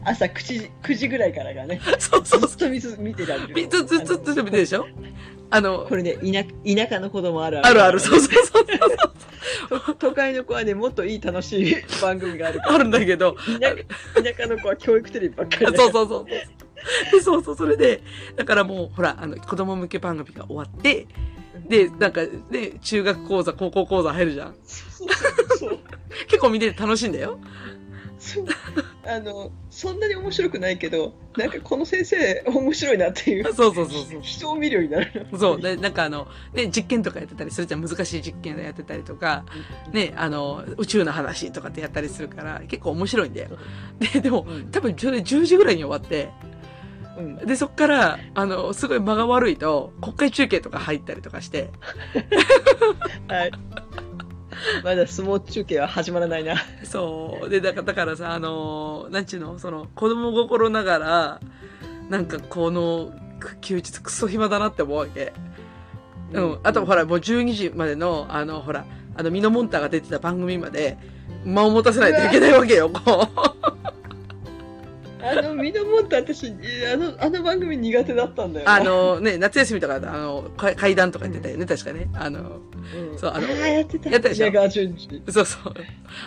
あ朝9時 ,9 時ぐらいからがね、そうそうそずっと見つ見てられう。る。ずっとずっとずっと見てるでしょ？あのこ、れね田、田舎の子供あるあるある、そうそうそう。と 都会の子はね、もっといい楽しい 番組があるから。あるんだけど、田田舎の子は教育テレビばっかりだそうそうそう。でそうそう、それで、だからもう、ほら、あの、子供向け番組が終わって、で、なんか、で、中学講座、高校講座入るじゃん。そうそうそう 結構見てて楽しいんだよ。そうあのそんなに面白くないけどなんかこの先生面白いなっていうそうそうそうそう。人を見るようになるそう。で、なんかあの、ね、実験とかやってたりするじゃん。難しい実験やってたりとか、ね、あの、宇宙の話とかってやったりするから、結構面白いんだよ。で、でも、うん。多分それ10時ぐらいに終わって、うん。で、そっから、あの、すごい間が悪いと、国会中継とか入ったりとかして、はい まだ相撲中継は始まらないなそう。で、だから、だからさ、あのーなんちゅうの、その、子供心ながら、なんかこの、く休日クソ暇だなって思うわけ。うん。あと、ほら、もう12時までの、あの、ほら、あの、ミノモンターが出てた番組まで、間を持たせないといけないわけよ、こあのミノモンタ私あのあの番組苦手だったんだう。よあの、ね、夏休みとか、あの、か階段とかやってたよね、確かね。あの、うんそうあのあーやってたやったでしょ？そうそう。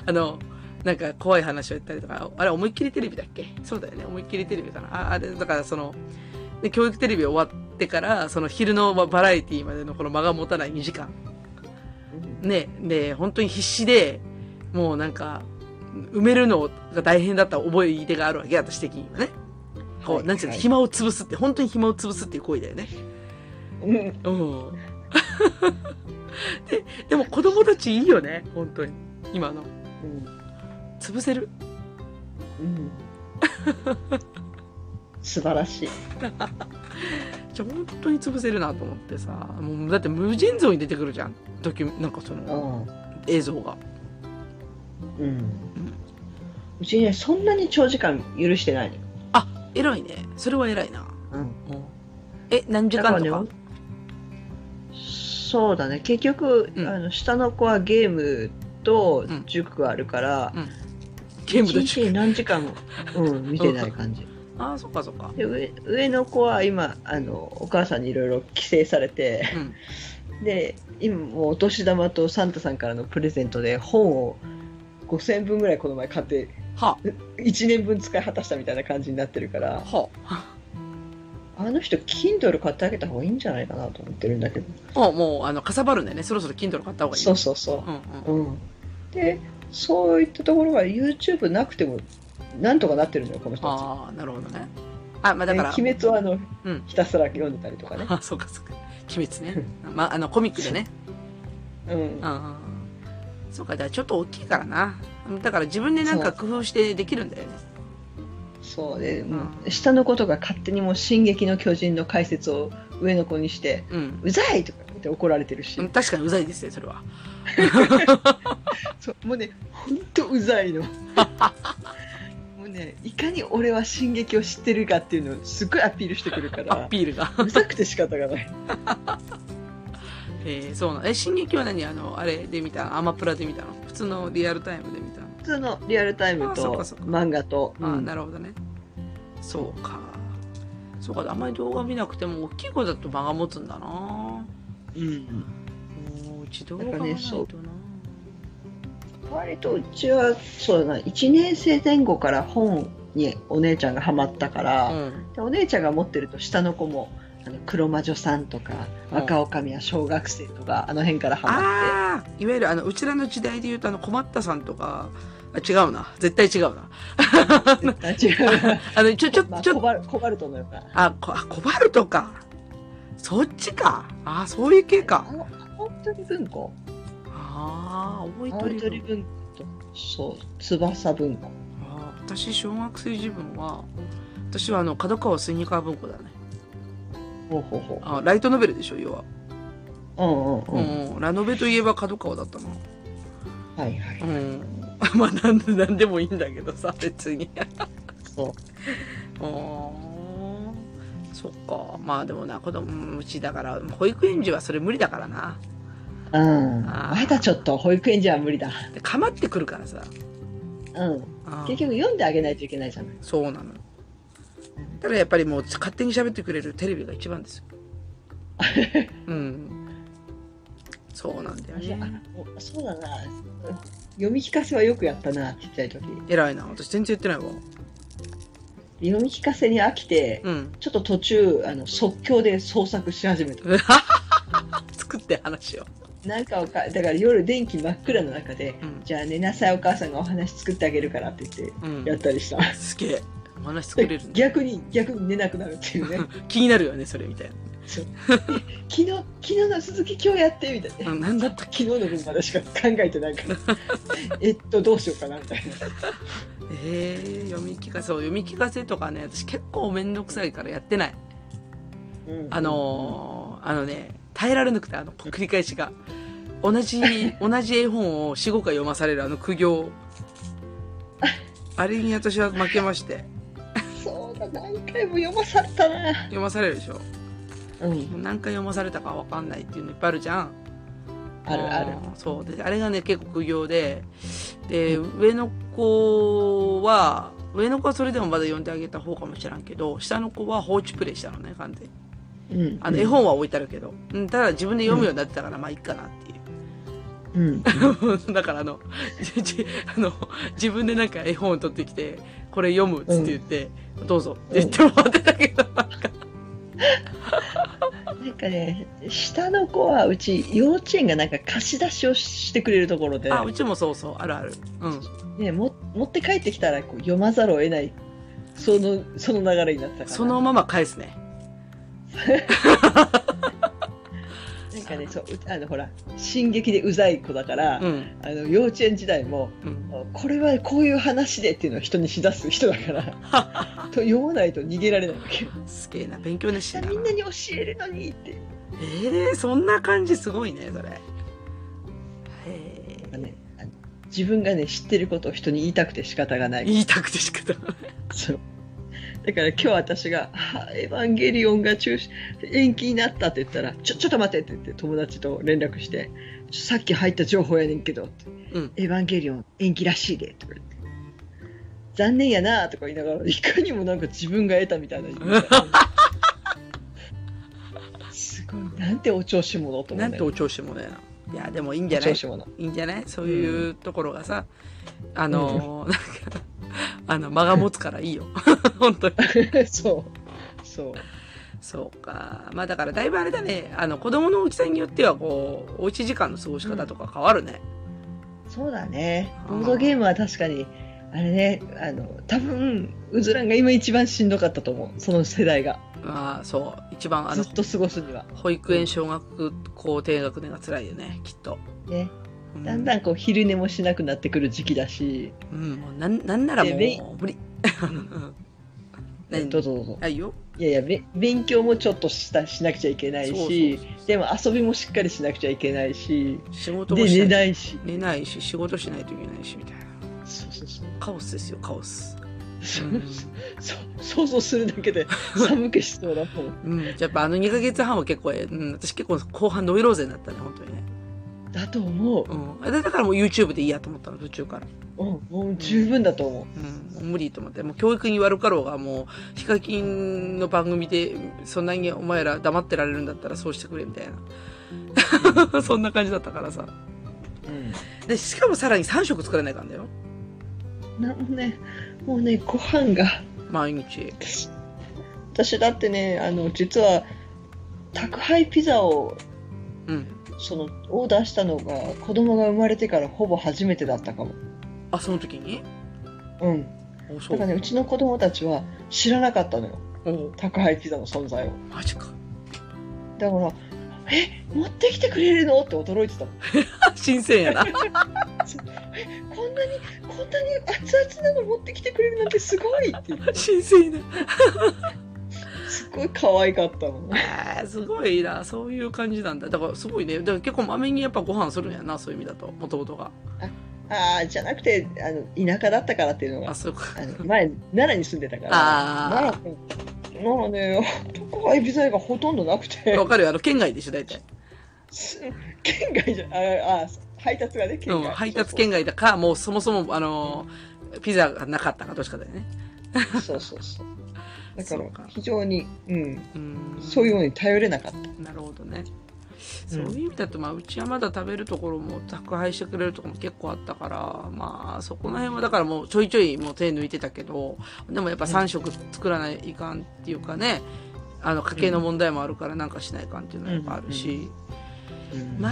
あの、なんか怖い話を言ったりとか、あれ思いっきりテレビだっけ？そうだよね、思いっきりテレビかな。ああれ、だからその、で教育テレビ終わってから、その昼のまバラエティまでのこの間が持たない2時間。ね、で、本当に必死で、もうなんか、埋めるのが大変だった思い出があるわけ、私的にはね。こう、はいなんていうの、はい暇を潰すって、本当に暇を潰すっていう行為だよね。うんうん。で、でも子供たちいいよね、本当に。今の。うん潰せるうん 素晴らしいじゃ 本当に潰せるなと思ってさもうだって無尽蔵に出てくるじゃんドキュなんかその映像がうんうんうちねそんなに長時間許してないのよ。偉いね。それは偉いな、うんうん。え何時間とか？そうだね。結局、うん。あの下の子はゲームとうん。塾があるから、ゲームと一日に何時間も、うん、見てない感じ。ああそっかそっか。で上上の子は今あのお母さんにいろいろ規制されてうん。で今もうお年玉とサンタさんからのプレゼントで本を5000円分ぐらいこの前買っては。1年分使い果たしたみたいな感じになってるから。あは。あの人 Kindle 買ってあげた方がいいんじゃないかなと思ってるんだけど。あもうもうあのかさばるんでね。そろそろ Kindle 買った方がいい。そうそうそう。んうん。う、うん、でそういったところは YouTube なくてもなんとかなってるのよこの人たち。ああなるほどね。あまあだから、ね鬼滅はあの、うん。ひたすら読んでたりとかね、あそうかそうか。鬼滅ね。まああのコミックでね。うん。うんそうか、だからちょっと大きいからな。だから自分でなんか工夫してできるんだよね。そうで、もう下の子とか勝手にもう「進撃の巨人」の解説を上の子にしてうん「うざい!」とか言って怒られてるし、うん。確かにうざいですね、それは。そうもうねほんとうざいの もうねいかに俺は進撃を知ってるかっていうのをすっごいアピールしてくるか アらピールが。うざくて仕方がないえー、そうなの。え、進撃は何？あの、あれで見た？のアマプラで見たの？普通のリアルタイムで見たの？普通のリアルタイムと漫画と、あうん。なるほどね。そうか。そうか、あんまり動画見なくても、大きい子だと間が持つんだな。うん。もううち動画がないとな。割とうちはそうだな。1年生前後から本にお姉ちゃんがハマったから、うん。でお姉ちゃんが持ってると下の子もあの黒魔女さんとかうん若女将は小学生とかあの辺からハマっああいわゆるあの、うちらの時代で言うとあの、困ったさんとか、あ違うな。絶対違うな。違う あの、ちょ、ちょ、まあ、ちょコ、バルコバルトのようなあ、こあコバルトか。そっちか。あ、そういう系か青鳥文庫ああ、青鳥文庫とそう翼文庫あー私、小学生時分は、私はあの、角川スニーカー文庫だね。ほうほうほあライトノベルでしょ、要は。ううんうんうん、うん。ラノベといえば角川だったな。はいはい、うん。まあ、なんで、なんでもいいんだけどさ、別に。そうあー そっか。まあでもな、子供、うんうちだから、保育園児はそれ無理だからな。うんまだちょっと保育園じゃ無理だで、かまってくるからさ。うん結局読んであげないといけないじゃないそうなの。ただやっぱりもう勝手に喋ってくれるテレビが一番ですよ。うん。そうなんだよね。あそうだな読み聞かせはよくやったなちっちゃい時偉いな。私全然言ってないわ。読み聞かせに飽きてうん。ちょっと途中あの即興で創作し始めた 作って話を。なんかわかだから夜電気真っ暗の中でうん。じゃあ寝なさいお母さんがお話作ってあげるからって言ってうんやったりした、すげえ。お話作れる。逆に逆に寝なくなるっていうね 気になるよね、それみたいそう 昨日昨日の続き今日やってみたいなな。うんなんだったっ昨日の分までしか考えてないから えっとどうしようかなみたいなえー、読み聞かせ、そう読み聞かせとかね、私結構めんどくさいからやってない。うんあのー、あのね、耐えられなくて、あの、繰り返しが。同じ、同じ絵本を4、5回読まされるあの苦行。あれに私は負けまして。何回も読まされたな読まされるでしょ？うんもう何回読まされたかわかんないっていうのいっぱいあるじゃん。あるあるーそう。で、あれがね、結構苦行で、で、上の子は、上の子はそれでもまだ読んであげた方かもしらんけど、下の子は放置プレイしたのね、完全に。うんあの、絵本は置いてあるけど。うん、ただ自分で読むようになってたから、まあいいかなっていう。うんだからあの、あの、自分でなんか絵本を取ってきて、これ読むっつって言って、どうぞって言ってもらってたけど、なんか、なんかね下の子はうち幼稚園がなんか貸し出しをしてくれるところで、あ、うちもそうそう、あるある。うん。ね、も持って帰ってきたらこう読まざるを得ないそのその流れになってたからそのまま返すね。かねそううあのほら進撃でうざい子だから、うん。あの幼稚園時代もうん。これはこういう話でっていうのを人にしだす人だから と読まないと逃げられないわけよすげえな、勉強熱心。みんなに教えるのにってええそんな感じすごいね、それ。へえ。ね自分がね知ってることを人に言いたくて仕方がない言いたくて仕方がない。そうだから今日私があ「エヴァンゲリオンが中止延期になった」って言ったら「ちょちょっと待って」って言って友達と連絡して「ちょさっき入った情報やねんけど」うん。エヴァンゲリオン延期らしいで」とか言って「残念やな」とか言いながらいかにもなんか自分が得たみたいなすごい。なんてお調子者と思う、ね、なんてお調子者やな。いや、でもいいんじゃない？いいんじゃない？そういうところがさ、あのーなんか、あの、間が持つからいいよ。本当に。そうそうそうか。まあだからだいぶあれだね。あの、子供の大きさによっては、こう、おうち時間の過ごし方とか変わるね。そうだねボードゲームは確かにあれねあの多分うずらんが今一番しんどかったと思うその世代がまあ、そう。一番、あのずっ、と過ごすには保育園、小学校低学年が辛いよね、きっと。ねうだんだんこう昼寝もしなくなってくる時期だしうん、もうなん、なんならもう、無理。どうぞどうぞ。あ、いいよ。いやいや、べ勉強もちょっとしたしなくちゃいけないしでも遊びもしっかりしなくちゃいけないし、仕事も寝ないし。寝ないし、仕事しないといけないし、みたいな。そうそうそう。カオスですよ、カオス。そううんそう想像するだけで 寒気しそうだもん。うん。やっぱあの2ヶ月半は結構、うん、私結構後半ノイローゼになったね、本当にね。だと思う。うん。だからもう YouTube でいいやと思ったの、途中から。うん、もう十分だと思う。うん。もう無理と思って。もう教育に悪かろうが、もう、ヒカキンの番組で、そんなにお前ら黙ってられるんだったらそうしてくれ、みたいな。そんな感じだったからさ。で、しかもさらに3食作らないかんだよ。なのね、もうね、ご飯が。毎日。私だってね、あの、実は、宅配ピザを、うん。その、オーダーしたのが、子供が生まれてからほぼ初めてだったかも。あ、その時に？うん。だからね、うちの子供たちは知らなかったのよ。お宅配ピザの存在を。マジか。だから、え、持ってきてくれるの？って驚いてたもん。新鮮やな。こんなに、こんなに熱々なの持ってきてくれるなんてすごいって 新鮮やな。すごい可愛かったもん。えー、すごいな。そういう感じなんだ。だからすごいね。だから結構まめにやっぱご飯するんやな。そういう意味だと。もともとが。ああ、じゃなくて、あの、田舎だったからっていうのがあ、、そうか。前、奈良に住んでたから、あー奈良ね、宅配ピザ屋がほとんどなくて、わかるよ。あの、県外でしょ、大体。す県外じゃ、ああ、配達がね、県うん。外。配達県外だか、もうそもそも、あの、ピザがなかったかどっちかだよね。そうそうそう。だから非常に、うん、うん。そういうのに頼れなかった。なるほどね。そういう意味だと、まあ、うちはまだ食べるところも宅配してくれるところも結構あったから、まあ、そこの辺はだからもうちょいちょいもう手抜いてたけど、でもやっぱ3食作らないかんっていうかね、あの、家計の問題もあるからなんかしないかんっていうのはやっぱあるし、うんま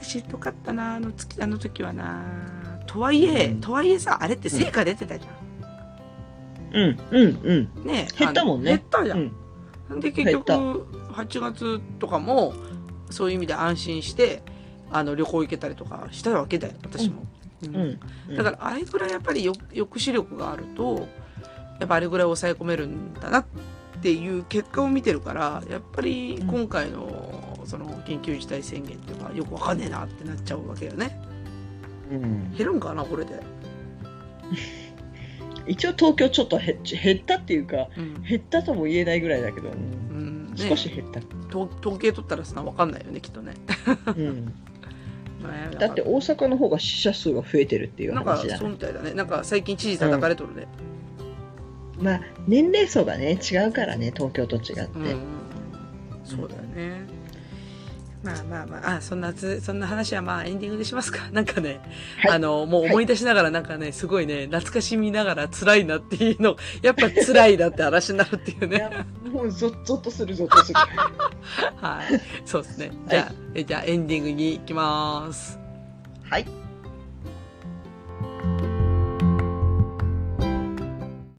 あ、しんどかったな、あの月、あの時はな。とはいえ、うんとはいえさ、あれって成果出てたじゃうん、うん、うん。ん。ね減ったもんね減ったじゃ。うんん。で、結局、減った8月とかも、そういう意味で安心して、あの、旅行行けたりとかしたわけだよ、私も。うんうん。だから、あれぐらいやっぱりよ抑止力があると、やっぱあれぐらい抑え込めるんだなっていう結果を見てるから、やっぱり今回の、その、緊急事態宣言っていうか、よくわかんねえなってなっちゃうわけよね。うん、減るんかな、これで。一応東京ちょっと減っ減ったっていうか、うん。減ったとも言えないぐらいだけど、うん、ね少し減った。統統計取ったらさ、わかんないよね、きっとね。うん。まあだって大阪の方が死者数が増えてるっていう話だそうみたいだね。なんか最近知事叩かれとるね。まあ年齢層がね違うからね東京と違って、うん。そうだよね。まあまあまあ、あ、そんなつ、そんな話はまあエンディングでしますか。なんかね、はいあの、もう思い出しながらなんかね、すごいね、懐かしみながら辛いなっていうの、やっぱ辛いなって話になるっていうね。もうゾッゾッとするゾッとする はい。そうですね。じゃあ、えじゃあエンディングに行きます。はい